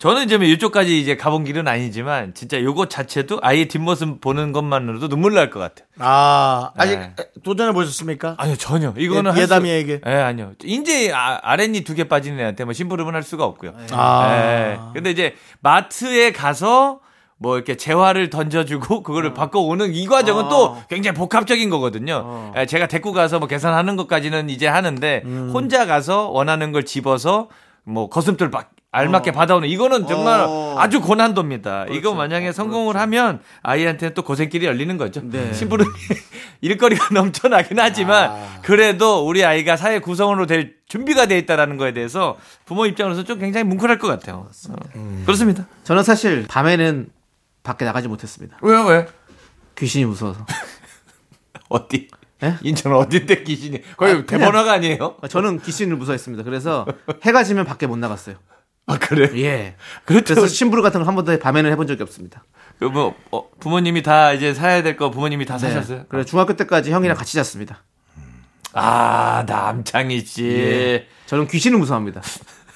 저는 이제 뭐 이쪽까지 이제 가본 길은 아니지만 진짜 요거 자체도 아이의 뒷모습 보는 것만으로도 눈물 날 것 같아요. 아 아직 네. 도전해 보셨습니까? 아니요 전혀 이거는 예- 예담이에게? 예 아니요 이제 아, 아랫니 두 개 빠진 애한테 뭐 심부름은 할 수가 없고요. 아. 예. 근데 이제 마트에 가서 뭐 이렇게 재화를 던져주고 그거를 바꿔오는 이 과정은 또 굉장히 복합적인 거거든요. 예, 제가 데리고 가서 뭐 계산하는 것까지는 이제 하는데 혼자 가서 원하는 걸 집어서 뭐 거슴돌 박 알맞게 받아오는 이거는 정말 아주 고난도입니다. 이거 만약에 성공을 하면 아이한테는 또 고생길이 열리는 거죠. 심부름이 일거리가 넘쳐나긴 하지만 그래도 우리 아이가 사회 구성원으로 될 준비가 돼 있다라는 거에 대해서 부모 입장으로서 좀 굉장히 뭉클할 것 같아요. 어. 그렇습니다. 저는 사실 밤에는 밖에 나가지 못했습니다. 왜요 왜? 귀신이 무서워서. 어디? 예? 인천 어딘데 귀신이? 거의 아, 대번화가 아니에요? 저는 귀신을 무서워했습니다. 그래서 해가 지면 밖에 못 나갔어요. 아 그래? 예. 그렇죠. 그래서 심부름 같은 걸 한 번도 밤에는 해본 적이 없습니다. 그뭐 어, 부모님이 다 이제 사야 될 거 부모님이 다 네. 사셨어요? 그래 중학교 때까지 형이랑 같이 잤습니다. 아 남창희 씨. 예. 저는 귀신을 무서워합니다.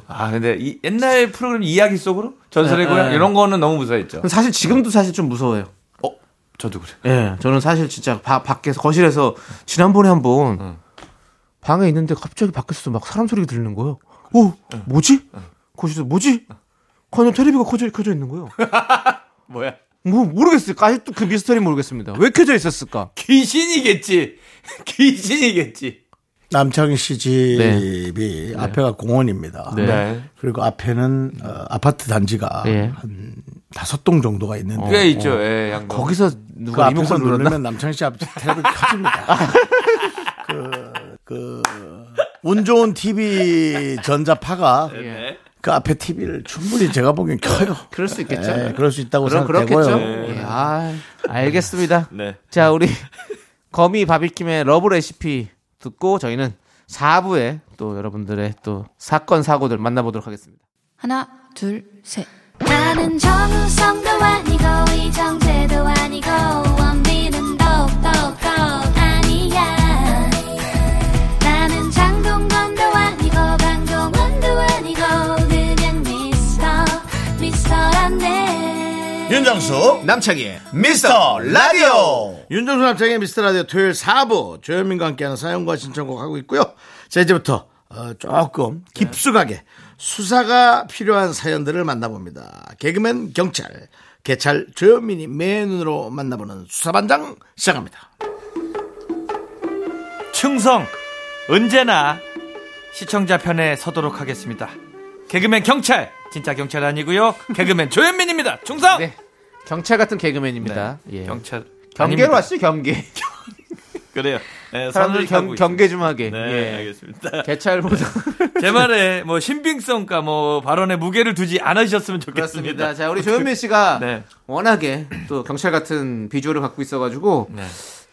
아 근데 이 옛날 프로그램 이야기 속으로 전설의 네, 고향 네. 이런 거는 너무 무서웠죠. 사실 지금도 사실 좀 무서워요. 어 저도 그래. 예, 저는 사실 진짜 바- 밖에서 거실에서 지난번에 한번 방에 있는데 갑자기 밖에서 막 사람 소리가 들리는 거예요. 어, 뭐지? 거실에서 뭐지? 그냥 텔레비가 켜져, 켜져 있는 거예요. 뭐야? 뭐 모르겠어요. 아직도 그 미스터리 모르겠습니다. 왜 켜져 있었을까? 귀신이겠지. 귀신이겠지. 남창희 씨 집이 앞에가 공원입니다. 네. 그리고 앞에는 어, 아파트 단지가 예. 한 다섯 동 정도가 있는데 꽤 있죠. 예. 거기서 그 누가 앞에서 리모컨 눌렀나? 누르면 남창희 씨앞 텔레비 켜집니다. 그, 그, 운 좋은 TV 전자파가 네. 그 앞에 TV를 충분히 제가 보기엔 켜요. 그럴 수 있겠죠. 예, 그럴 수 있다고 생각되고요. 그렇겠죠. 예, 아, 알겠습니다. 네. 자, 우리 거미 바비킴의 Love Recipe 듣고 저희는 4부에 또 여러분들의 또 사건 사고들 만나보도록 하겠습니다. 하나, 둘, 셋. 나는 정우성도 아니고 이정재도 아니고 윤정수 남창희 미스터 라디오 윤정수 남창희 미스터 라디오 토요일 4부 조현민과 함께하는 사연과 신청곡 하고 있고요 자 이제부터 어, 조금 깊숙하게 수사가 필요한 사연들을 만나봅니다 개그맨 경찰 개찰 조현민이 맨눈으로 만나보는 수사반장 시작합니다 충성 언제나 시청자 편에 서도록 하겠습니다. 개그맨 경찰 진짜 경찰 아니고요. 개그맨 조현민입니다. 충성. 네. 경찰 같은 개그맨입니다. 예. 경찰 경계로. 왔죠, 경계. 그래요. 네, 사람들이 선을 경, 경계 좀 하게. 네, 예. 알겠습니다. 개찰보다. 제 말에 뭐 신빙성과 뭐 발언에 무게를 두지 않으셨으면 좋겠습니다. 그렇습니다. 자, 우리 조현민 씨가 네. 워낙에 또 경찰 같은 비주얼을 갖고 있어가지고 네.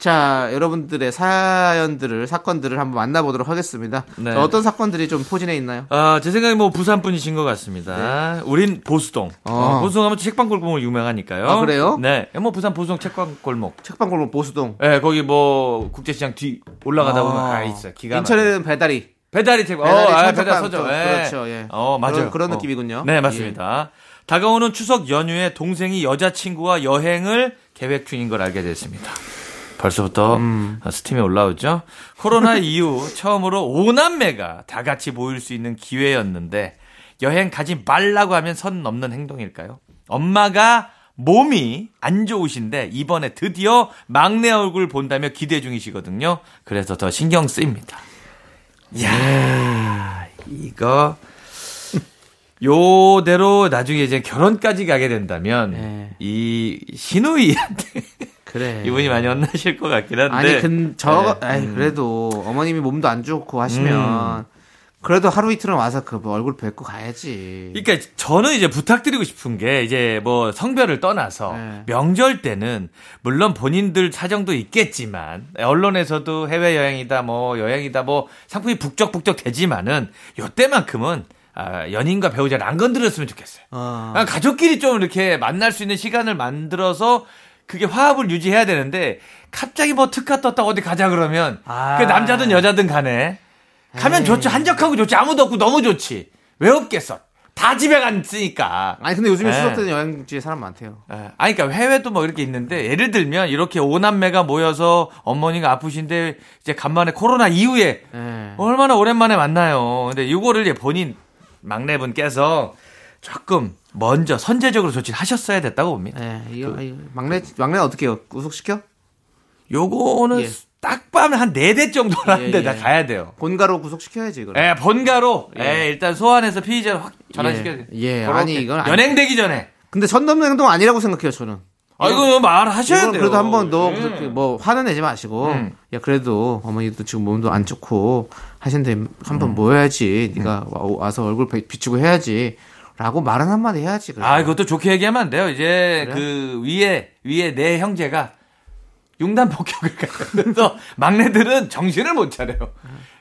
자 여러분들의 사연들을 사건들을 한번 만나보도록 하겠습니다. 네. 자, 어떤 사건들이 좀 포진해 있나요? 아, 제 생각에 뭐 부산 분이신 것 같습니다. 우린 보수동. 어. 어, 보수동 하면 책방골목으로 유명하니까요. 아, 그래요? 네. 뭐 부산 보수동 책방골목. 책방골목 보수동. 네, 거기 뭐 국제시장 뒤 올라가다 보면 가 있어요. 기가 막혀요. 인천에는. 배달이 책. 어, 배달이 아, 청첩방 배달 서죠. 쪽. 예. 그렇죠, 예. 어, 맞아요. 그런- 그런 어. 느낌이군요. 네, 맞습니다. 다가오는 추석 연휴에 동생이 여자친구와 여행을 계획 중인 걸 알게 됐습니다. 벌써부터 음. 스팀이 올라오죠. 코로나 이후 처음으로 오남매가 다 같이 모일 수 있는 기회였는데 여행 가지 말라고 하면 선 넘는 행동일까요? 엄마가 몸이 안 좋으신데 이번에 드디어 막내 얼굴 본다며 기대 중이시거든요. 그래서 더 신경 쓰입니다. 야 이거 요대로 나중에 이제 결혼까지 가게 된다면 네. 이 신우이한테 그래. 이분이 많이 혼나실 것 같긴 한데. 아니, 근, 저, 네. 아이, 그래도 어머님이 몸도 안 좋고 하시면, 그래도 하루 이틀은 와서 그 얼굴 뵙고 가야지. 그러니까 저는 이제 부탁드리고 싶은 게 이제 뭐 성별을 떠나서 네. 명절 때는 물론 본인들 사정도 있겠지만 언론에서도 해외 여행이다 뭐 여행이다 뭐 상품이 북적북적 되지만은 요때만큼은 아, 연인과 배우자를 안 건드렸으면 좋겠어요. 어. 그냥 가족끼리 좀 이렇게 만날 수 있는 시간을 만들어서 그게 화합을 유지해야 되는데 갑자기 뭐 특가 떴다 어디 가자 그러면 아. 그 남자든 여자든 간에 가면 좋죠 한적하고 좋지 아무도 없고 너무 좋지 왜 없겠어 다 집에 갔으니까 아니, 근데 요즘에 네. 추석 때는 여행지에 사람 많대요. 예. 아니, 그러니까 해외도 뭐 이렇게 있는데 예를 들면 이렇게 오남매가 모여서 어머니가 아프신데 이제 간만에 코로나 이후에 예. 얼마나 오랜만에 만나요. 근데 이거를 이제 본인 막내분께서 조금 먼저 선제적으로 조치를 하셨어야 됐다고 봅니다. 예, 이거, 이거 막내, 막내는 어떻게 해요? 구속시켜? 요거는 예. 딱 봐면 한네 대 정도라는데 예, 다 예. 가야 돼요. 본가로 구속시켜야지, 이거. 예, 번가로 예, 일단 소환해서 피의자를 확 전환시켜야. 예, 그렇게. 아니, 이건 연행되기 전에. 근데 선 넘는 행동 아니라고 생각해요, 저는. 아, 이거 말하셔야 돼요. 그래도 한번 너 예. 뭐 화는 내지 마시고 음. 야 그래도 어머니도 지금 몸도 안 좋고 하신데 음. 한번 모여야지 네가 와- 와서 얼굴 비- 비추고 해야지 라고 말은 한마디 해야지 그래도. 아, 그것도 좋게 얘기하면 안 돼요. 이제 그래? 그 위에 위에 내 형제가 융단 폭격을 가면서 막내들은 정신을 못 차려요.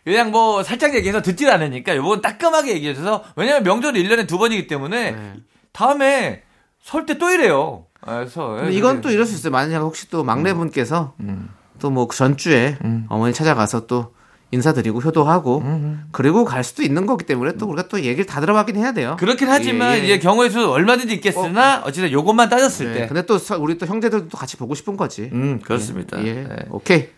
그냥 뭐 살짝 얘기해서 듣질 않으니까 요건 따끔하게 얘기해 줘서 왜냐면 명절이 1년에 두 번이기 때문에 네. 다음에 설 때 또 이래요. 그래서 근데 이건 또 이럴 수 있어요. 만약 혹시 또 막내분께서 음. 또뭐 전주에 어머니 찾아가서 또 인사드리고 효도하고 음, 그리고 갈 수도 있는 거기 때문에 또 우리가 또 얘기를 다 들어가긴 해야 돼요. 그렇긴 하지만 예, 예. 이제 경우의 수 얼마든지 있겠으나 어. 찌든 요것만 따졌을 네, 때. 근데 또 서- 우리 또 형제들도 같이 보고 싶은 거지. 음, 그렇습니다. 예. 네. 오케이.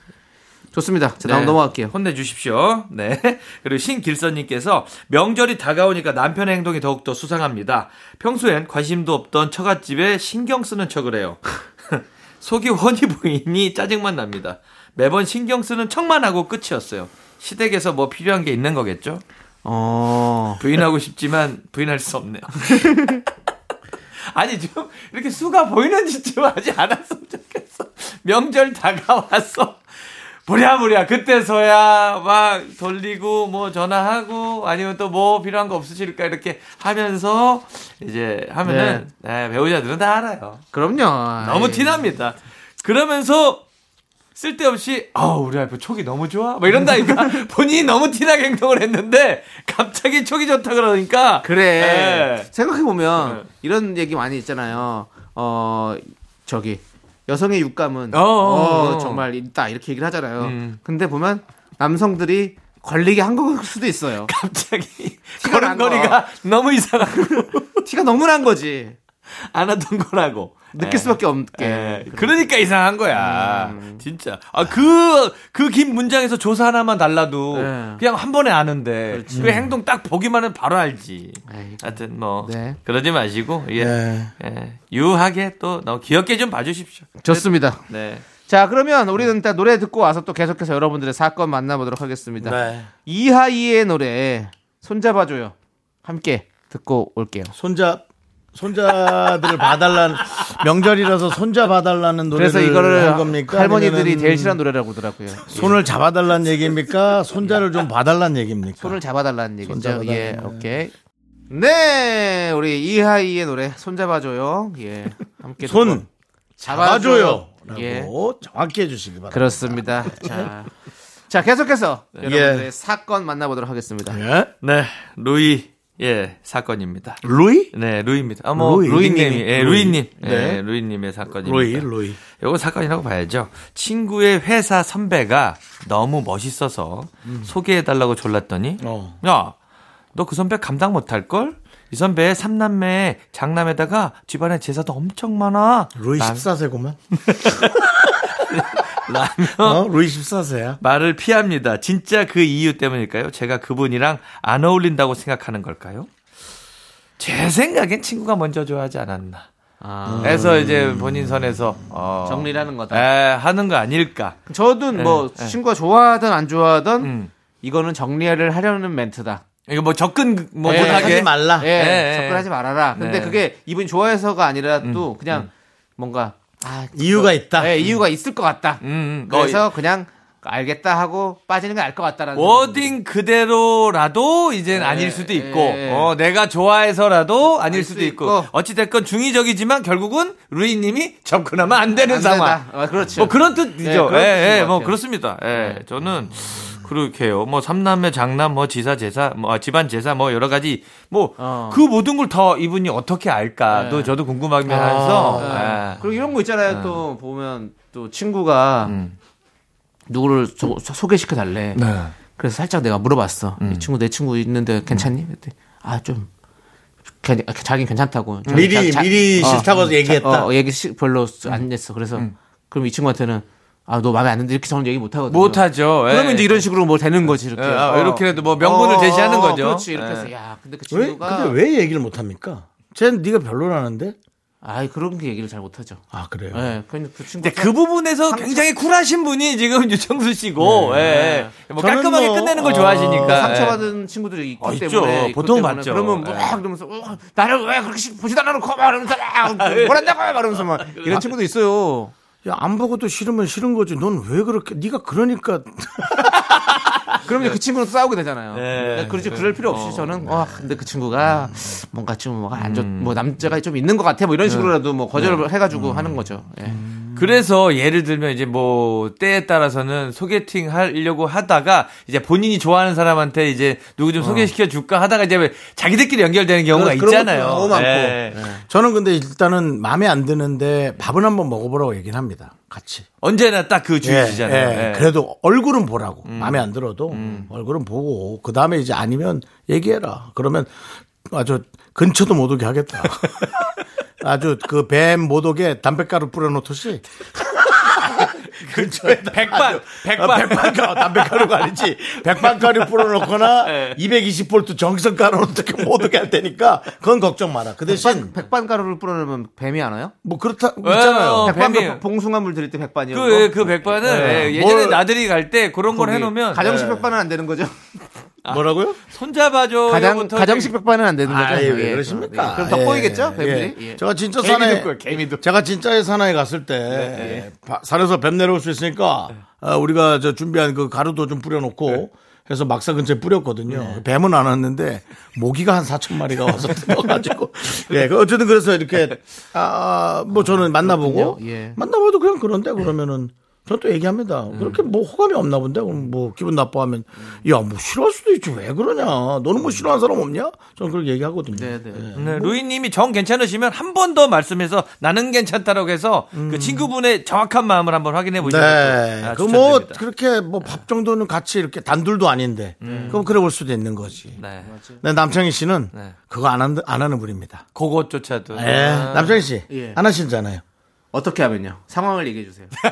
좋습니다. 자, 다음 네. 넘어갈게요. 혼내주십시오. 네. 그리고 신길선님께서 명절이 다가오니까 남편의 행동이 더욱더 수상합니다. 평소엔 관심도 없던 처갓집에 신경 쓰는 척을 해요. 속이 훤히 보이니 짜증만 납니다. 매번 신경 쓰는 척만 하고 끝이었어요. 시댁에서 뭐 필요한 게 있는 거겠죠? 어. 부인하고 싶지만 부인할 수 없네요. 아니 좀 이렇게 수가 보이는 짓좀 하지 않았으면 좋겠어. 명절 다가왔어. 부랴부랴 그때서야 막 돌리고 뭐 전화하고 아니면 또 뭐 필요한 거 없으실까 이렇게 하면서 이제 하면은 네, 배우자들은 다 알아요. 그럼요. 너무. 티납니다. 그러면서 쓸데없이 아 우리 와이프 촉이 너무 좋아 뭐 이런다니까 본인이 너무 티나게 행동을 했는데 갑자기 촉이 좋다 그러니까 그래. 예. 생각해 보면 네. 이런 얘기 많이 있잖아요. 어 저기 여성의 육감은 어, 어, 어, 어. 정말 있다 이렇게 얘기를 하잖아요. 음. 근데 보면 남성들이 걸리게 한걸 수도 있어요. 갑자기 걸음걸이가 너무 이상하고 티가 너무 난 거지. 안 하던 거라고 느낄 예. 수밖에 없게. 예. 그러니까 이상한 거야. 음. 진짜. 아, 그, 그 긴 문장에서 조사 하나만 달라도 예. 그냥 한 번에 아는데 그렇지. 그 행동 딱 보기만 하면 바로 알지. 아이고. 하여튼 뭐 네. 그러지 마시고 예. 네. 예. 유하게 또 너무 귀엽게 좀 봐주십시오. 좋습니다. 네. 자 그러면 우리는 일단 노래 듣고 와서 또 계속해서 여러분들의 사건 만나보도록 하겠습니다. 네. 이하이의 노래 손잡아줘요. 함께 듣고 올게요. 손자 손자들을 봐달라는 명절이라서 손자 봐달라는 노래를 그래서 이거를 한 겁니까? 할머니들이 제일 싫어하는 노래라고 하더라고요. 손을 잡아달라는 얘기입니까? 손자를 좀 봐달라는 얘기입니까? 손을 잡아달라는 얘기죠. 손잡아달라는 예, 네. 오케이. 네, 우리 이하이의 노래 손 잡아줘요. 예, 함께 손. 잡아줘요. 라고 예. 정확히 해주시기 바랍니다. 그렇습니다. 자, 자 계속해서 예. 여러분들의 사건 만나보도록 하겠습니다. 예? 네. 루이 예 사건입니다. 루이? 네 루이입니다. 아 뭐 루이. 루이님이. 예 루이. 루이님 네. 네 루이님의 사건입니다. 루이, 루이. 요건 사건이라고 봐야죠. 친구의 회사 선배가 너무 멋있어서 소개해달라고 졸랐더니, 어. 야, 너 그 선배 감당 못할걸? 이 선배 삼남매 장남에다가 집안에 제사도 엄청 많아. 루이 라- 14세구만. 라며 어? 루이 14세야. 말을 피합니다. 진짜 그 이유 때문일까요? 제가 그분이랑 안 어울린다고 생각하는 걸까요? 제 생각엔 친구가 먼저 좋아하지 않았나. 아, 그래서 이제 본인 선에서 어, 정리를 하는 거다. 에, 하는 거 아닐까. 저든 뭐 예, 예. 친구가 좋아하든 안 좋아하든 음. 이거는 정리를 하려는 멘트다. 이거 뭐 접근 뭐 예, 못하게 하지 말라. 예, 예, 예. 접근하지 말아라. 근데 네. 그게 이분이 좋아해서가 아니라 또 그냥 뭔가 아, 이유가 있다. 네, 이유가 있을 것 같다. 음, 그래서 그냥 알겠다 하고 빠지는 게 나을 것 같다라는. 워딩 그대로라도 이젠 아닐 수도 있고, 예. 어, 내가 좋아해서라도 아닐 알 수도 있고, 있고. 어찌됐건 중의적이지만 결국은 루이님이 접근하면 안 되는 안 상황. 어, 그렇죠. 뭐 그런 뜻이죠. 예, 그런 예, 예, 것뭐 같아요. 그렇습니다. 예, 저는 그렇게요. 뭐 삼남매, 장남, 뭐 지사, 제사, 뭐 아, 집안 제사, 뭐 여러 가지 뭐그 어. 모든 걸 더 이분이 어떻게 알까도 네. 저도 궁금하면서 네. 예. 그리고 이런 거 있잖아요. 또 보면 또 친구가 음. 누구를 소, 소개시켜 달래. 네. 그래서 살짝 내가 물어봤어. 이 친구 내 친구 있는데 괜찮니? 그랬더니 아좀 자기 괜찮다고. 좀 미리 자- 자- 미리 어, 싫다고 얘기했다. 어, 어, 얘기 시- 별로 안 냈어. 그래서 그럼 이 친구한테는 아 너 마음에 안 드는데 이렇게 저는 얘기 못 하거든요. 못 하죠. 예. 그러면 이제 이런 식으로 뭐 되는 거지 이렇게. 예, 아, 이렇게라도 뭐 명분을 제시하는 거죠. 그렇지 이렇게 예. 해서 야 근데 그 왜, 친구가 근데 왜 얘기를 못 합니까? 쟤는 네가 별로라는데? 아 그런 게 얘기를 잘 못하죠. 아 그래요. 예, 그, 그 친구 근데 그 부분에서 굉장히 쿨하신 분이 지금 유청수 씨고, 예. 뭐 저는 깔끔하게 뭐, 끝내는 걸 어, 좋아하시니까. 예. 상처받은 친구들이 있기 어, 있죠. 때문에 있기 보통 때문에 맞죠. 그러면 막 예. 이러면서 어, 나를 왜 그렇게 시- 보지도 않아놓고 막 이러면서 막 뭐란다고 막 이러면서 막 이런 친구도 있어요. 야 안 보고도 싫으면 싫은 거지. 넌 왜 그렇게? 네가 그러니까 그러면 이제 그 친구는 또 싸우게 되잖아요. 네. 네. 그러지 그럴 필요 없이 저는 와 근데 그 친구가 뭔가 좀 뭐가 안 좋, 뭐 남자가 좀 있는 것 같아 뭐 이런 식으로라도 뭐 거절을 해 가지고 하는 거죠. 예. 그래서 예를 들면 이제 뭐 때에 따라서는 소개팅 하려고 하다가 이제 본인이 좋아하는 사람한테 이제 누구 좀 소개시켜 줄까 하다가 이제 왜 자기들끼리 연결되는 경우가 그런- 있잖아요. 너무 많고. 예. 저는 근데 일단은 마음에 안 드는데 밥은 한번 먹어보라고 얘기는 합니다. 같이. 언제나 딱그 예, 주의시잖아요. 예. 예. 그래도 얼굴은 보라고. 마음에 안 들어도 얼굴은 보고 그 다음에 이제 아니면 얘기해라. 그러면 아주 근처도 못 오게 하겠다. 아주 그뱀못 오게 담배가루 뿌려놓듯이 근처에 백반, 백반. 어, 백반가루 담배가루가 아니지 백반가루 뿌려놓거나 예. 220볼트 정성 가루 어떻게 못 오게 할 테니까 그건 걱정 마라. 그 대신 백반 가루를 뿌려놓으면 뱀이 안 와요? 뭐 그렇다 어, 있잖아요. 백반 뱀이- 그 봉숭아물 드릴 때 백반이요. 그, 그 백반은 예, 예전에 뭘- 나들이 갈 때 그런 걸 해놓으면 가정식 예. 백반은 안 되는 거죠. 뭐라고요? 손잡아줘. 가장 가정식 백반은 안 되는 거죠. 아이, 왜 예. 그러십니까? 예. 그럼 더 예, 꼬이겠죠? 뱀들이. 예. 예. 제가 진짜 산에 개미도. 제가 진짜의 산에 갔을 때 바- 산에서 뱀 내려올 수 있으니까 어, 우리가 저 준비한 그 가루도 좀 뿌려놓고 해서 막사 근처에 뿌렸거든요. 뱀은 안 왔는데 모기가 한 4천 마리가 와서 들어가지고 예, 그 어쨌든 그래서 이렇게 아, 뭐 저는 만나보고 그렇군요. 예. 만나봐도 그냥 그런데 그러면은 전또 얘기합니다. 그렇게 뭐 호감이 없나 본데 그럼 뭐 기분 나빠하면 야 뭐 싫어할 수도 있지 왜 그러냐 너는 뭐 싫어하는 사람 없냐? 저는 그렇게 얘기하거든요. 네, 네. 네, 루이님이 정 괜찮으시면 한 번 더 말씀해서 나는 괜찮다라고 해서 그 친구분의 정확한 마음을 한번 확인해 보시는 네. 아, 그뭐 추천드립니다. 그렇게 뭐 밥 정도는 같이 이렇게 단둘도 아닌데 그럼 그래 볼 수도 있는 거지. 네. 네, 남창희 씨는 네. 그거 안, 한, 안 하는 분입니다. 그것조차도. 예. 아. 남창희 씨 예. 안 하시잖아요. 어떻게 하면요? 상황을 얘기해 주세요.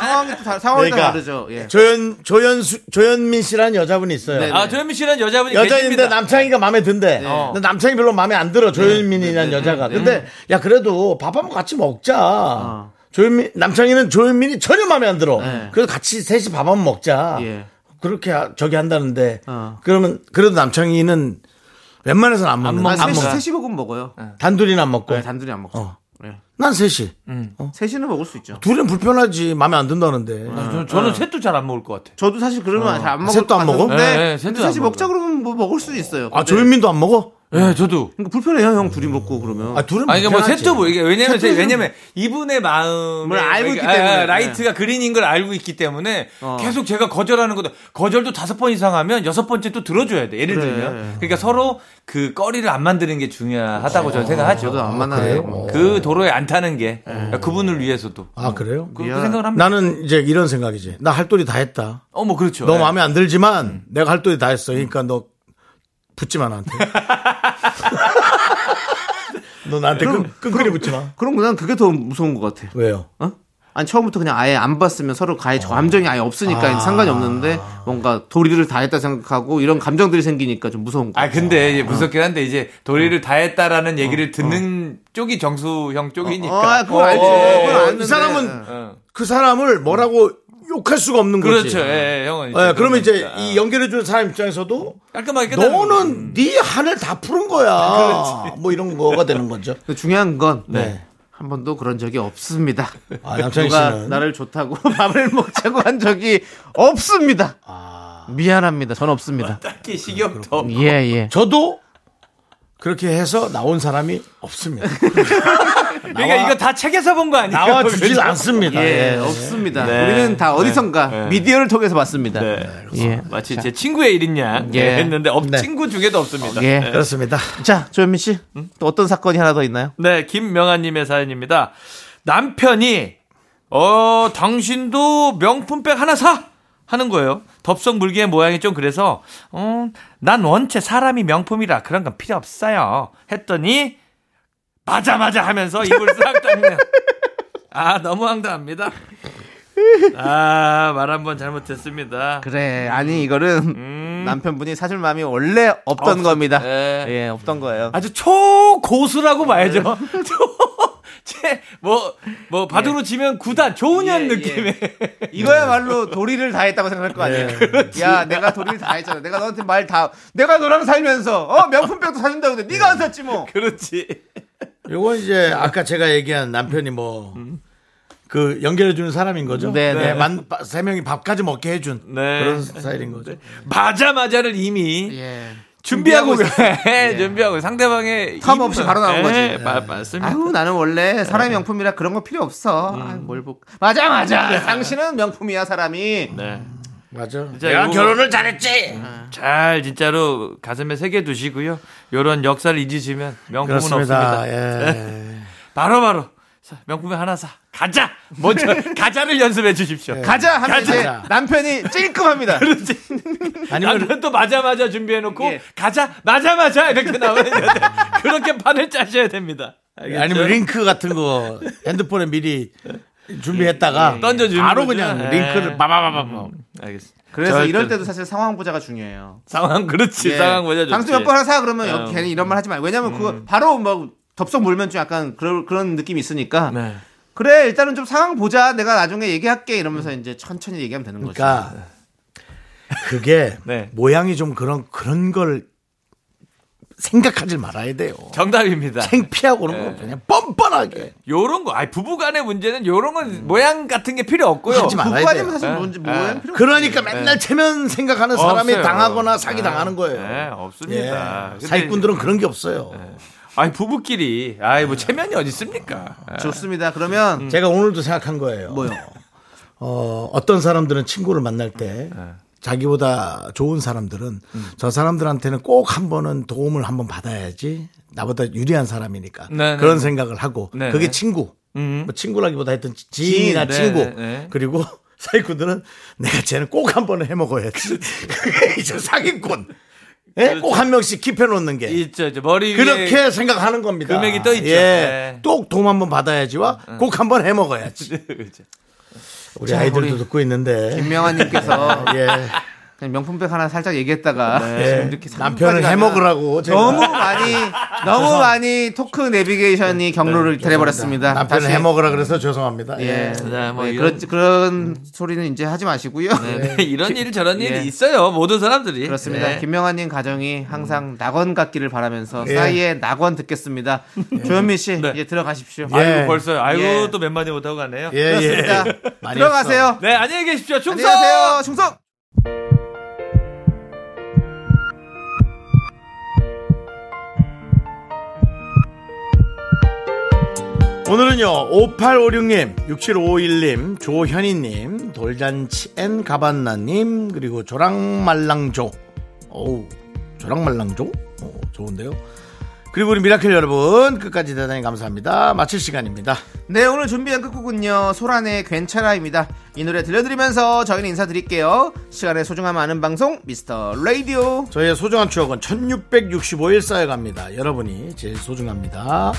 상황이 또 다, 상황이 또 다르죠. 예. 조연 조연수 조연민 씨라는 여자분이 있어요. 네, 아, 조현민 씨는 여자분이 여자인데 계십니다. 남창희가 마음에 든대. 어. 근데 남창희 별로 마음에 안 들어. 조현민이라는 여자가. 근데 야 그래도 밥 한번 같이 먹자. 조현민 남창희는 조현민이 전혀 마음에 안 들어. 네. 그래서 같이 셋이 밥 한번 먹자. 예. 그렇게 하- 저기 한다는데 어. 그러면 그래도 남창희는 웬만해서는 안 먹는. 한안 셋이, 먹어. 셋이 먹으면 먹어요. 단둘이는 안 먹고. 네, 단둘이 안 먹죠. 어. 예. 난 셋이. 셋이는 먹을 수 있죠. 둘은 불편하지. 마음에 안 든다는데. 저, 저는 셋도 잘 안 먹을 것 같아. 저도 사실 그러면 잘 안 먹을 셋도 것안 먹어? 네, 네, 셋도 먹어요. 먹자 그러면 뭐 먹을 수도 있어요. 아 근데 조현민도 안 먹어? 예, 저도. 그러니까 불편해요, 형 둘이 먹고 그러면. 아 둘은 아니, 뭐, 불편하지. 셋도 뭐, 이게, 왜냐면, 제- 왜냐면, 이분의 마음을 알고 있기 아, 아, 때문에. light가 green인 걸 알고 있기 때문에, 어. 계속 제가 거절하는 것도, 거절도 다섯 번 이상 하면 여섯 번째 또 들어줘야 돼. 예를 그래. 들면. 그러니까 서로 그 꺼리를 안 만드는 게 중요하다고 저는 생각하죠. 저도 안 만나요. 그 도로에 안 타는 게, 그분을 위해서도. 아 그래요? 그, 그 생각을 합니다. 나는 이제 이런 생각이지. 나 할 도리 다 했다. 어, 뭐, 그렇죠. 너 예. 마음에 안 들지만 내가 할 도리 다 했어. 그러니까 너 붙지 마 나한테. 너 나한테 끈, 끈끈이 붙지 마. 그럼 난 그게 더 무서운 것 같아. 왜요? 어? 아니 처음부터 그냥 아예 안 봤으면 서로 가해 감정이 아예 없으니까 상관이 없는데 뭔가 도리를 다 했다 생각하고 이런 감정들이 생기니까 좀 무서운 거. 아 근데 이제 무섭긴 한데 이제 도리를 다 했다라는 얘기를 듣는 쪽이 정수 형 쪽이니까. 아, 그걸 알지. 어, 그걸 이. 사람은 어. 그 사람을 뭐라고 욕할 수가 없는 거지. 그렇죠. 예, 예, 형은. 예, 그러면 이제 그러니까. 이 연결해 주는 사람 입장에서도 깔끔하게. 너는 네 한을 다 푸는 거야. 뭐 이런 거가 되는 거죠. 근데 중요한 건 네. 한 번도 그런 적이 없습니다. 아, 남창희 누가 씨는 나를 좋다고 밥을 먹자고 한 적이 없습니다. 아. 미안합니다. 전 없습니다. 딱히 식욕도. 예, 예. 저도 그렇게 해서 나온 사람이 없습니다. 그러니까 이거 다 책에서 본 거 아니에요? 나와 주질 그죠? 않습니다. 예, 예. 없습니다. 네. 우리는 다 어디선가 네. 미디어를 통해서 봤습니다. 네. 예. 마치 제 친구의 일이냐 예. 했는데 없, 네. 친구 중에도 없습니다. 예. 네. 그렇습니다. 자, 조현민 씨, 또 어떤 사건이 하나 더 있나요? 네, 김명아님의 사연입니다. 남편이 어 당신도 명품백 하나 사 하는 거예요. 덥석 물기의 모양이 좀 그래서 어난 원체 사람이 명품이라 그런 건 필요 없어요. 했더니 맞아 맞아 하면서 입을 싹 닦네요. 아 너무 황당합니다. 아 말 한 번 잘못했습니다. 그래, 아니 이거는 음. 남편분이 사줄 마음이 원래 없던 없- 겁니다. 예. 예, 없던 거예요. 아주 초고수라고 봐야죠. 뭐뭐 뭐 바둑으로 치면 구단 조은현 예, 느낌의 이거야말로 도리를 다 했다고 생각할 거 아니에요. 야, 내가 도리를 다 했잖아. 내가 너한테 말 다, 내가 너랑 살면서, 어, 명품백도 사준다고 근데 네가 안 샀지 뭐. 그렇지. 요건 이제 아까 제가 얘기한 남편이 뭐, 그 연결해 주는 사람인 거죠? 네, 네. 만, 바- 세 명이 밥까지 먹게 해준 네. 그런 스타일인 거죠. 맞아 맞아를 이미 예. 준비하고 준비하고 있어요. 예, 준비하고 상대방의 텀 없이 바로 나온 예, 거지. 마- 맞습니다. 아유, 나는 원래 사람의 명품이라 그런 거 필요 없어. 아유, 뭘 보. 맞아, 맞아. 당신은 명품이야, 사람이. 네. 맞아. 진짜 내가 이거- 결혼을 잘했지. 잘 진짜로 가슴에 새겨 두시고요. 요런 역사를 잊으시면 명품은 그렇습니다. 없습니다. 예. 바로 바로 명품에 하나 사. 가자. 먼저 가자를 연습해 주십시오. 가자 하면 가자. 이제 남편이 찔끔합니다. 그렇지. 아니면 남편 또 맞아 맞아 준비해 놓고 예. 가자 맞아 맞아 이렇게 나와야 되는데 그렇게 판을 짜셔야 됩니다. 알겠죠? 아니면 링크 같은 거 핸드폰에 미리 준비했다가 던져주는 바로 거죠. 그냥 예. 링크를 빠바바바 알겠습니다. 그래서 이럴 때도 사실 상황 보자가 중요해요. 상황 그렇지 예. 상황 보자 좋지. 당신 몇번 하나 사 그러면 어. 괜히 이런 말 하지 말고 왜냐면 그거 바로 뭐 덥석 물면 좀 약간 그런 그런 느낌이 있으니까 네. 그래 일단은 좀 상황 보자 내가 나중에 얘기할게 이러면서 이제 천천히 얘기하면 되는 거죠. 그러니까 그게 네. 모양이 좀 그런 그런 걸 생각하지 말아야 돼요. 정답입니다. 창피하고 그런 거 그냥 뻔뻔하게 요런 거, 아니 부부간의 문제는 요런 건 모양 같은 게 필요 없고요. 하지 말아야 돼요. 사실 예. 뭔지 예. 뭐야 필요 그러니까 맨날 체면 생각하는 사람이 없어요. 당하거나 사기 예. 당하는 거예요. 네, 없습니다. 예. 사기꾼들은 그런 게 없어요. 아니 부부끼리, 아이 뭐 체면이 어디 있습니까? 예. 좋습니다. 그러면 제가 오늘도 생각한 거예요. 뭐요? 어, 어떤 사람들은 친구를 만날 때 자기보다 좋은 사람들은 저 사람들한테는 꼭 한 번은 도움을 한번 받아야지 나보다 유리한 사람이니까 네, 그런 네. 생각을 하고 네, 그게 네. 친구 음. 뭐 친구라기보다 하여튼 지인이나 네, 친구 네, 네. 그리고 사기꾼들은 내가 쟤는 꼭 한 번은 해먹어야지 그게 이제 사기꾼 예? 꼭한 명씩 킵해놓는 게 있죠, 이제 머리 위에 그렇게 생각하는 겁니다. 금액이 떠 있죠. 예. 네. 꼭 도움 한번 받아야지와 꼭 한번 해먹어야지. 우리 자, 아이들도 우리 듣고 있는데. 김명환님께서 예. 그냥 명품백 하나 살짝 얘기했다가 예. 지금 이렇게 남편을 해먹으라고 너무 많이 너무 많이 토크 내비게이션이 경로를 들여버렸습니다. 남편을 다시- 해먹으라 그래서 죄송합니다. 예, 예. 네, 뭐 네, 그런 그런 소리는 이제 하지 마시고요. 네, 이런 일 저런 예. 일이 있어요. 모든 사람들이. 그렇습니다. 네. 김명환님 가정이 항상 낙원 같기를 바라면서 예. 사이에 낙원 듣겠습니다. 조현민 씨 네. 이제 들어가십시오. 예. 아이고 벌써요. 아이고 예. 또몇 마디 못하고 가네요. 예, 그렇습니다. 예. 들어가세요. 네, 안녕히 계십시오. 충성! 안녕하세요. 충성. 오늘은요 5856님 6751님 조현희님 돌잔치 앤 가반나님 그리고 조랑말랑조 어우 조랑말랑조 오, 좋은데요 그리고 우리 미라클 여러분 끝까지 대단히 감사합니다 마칠 시간입니다 네, 오늘 준비한 끝곡은요. 소란의 괜찮아입니다. 이 노래 들려드리면서 저희는 인사드릴게요. 시간의 소중함 아는 방송 미스터 라디오. 저희의 소중한 추억은 1665일 쌓여갑니다 여러분이 제일 소중합니다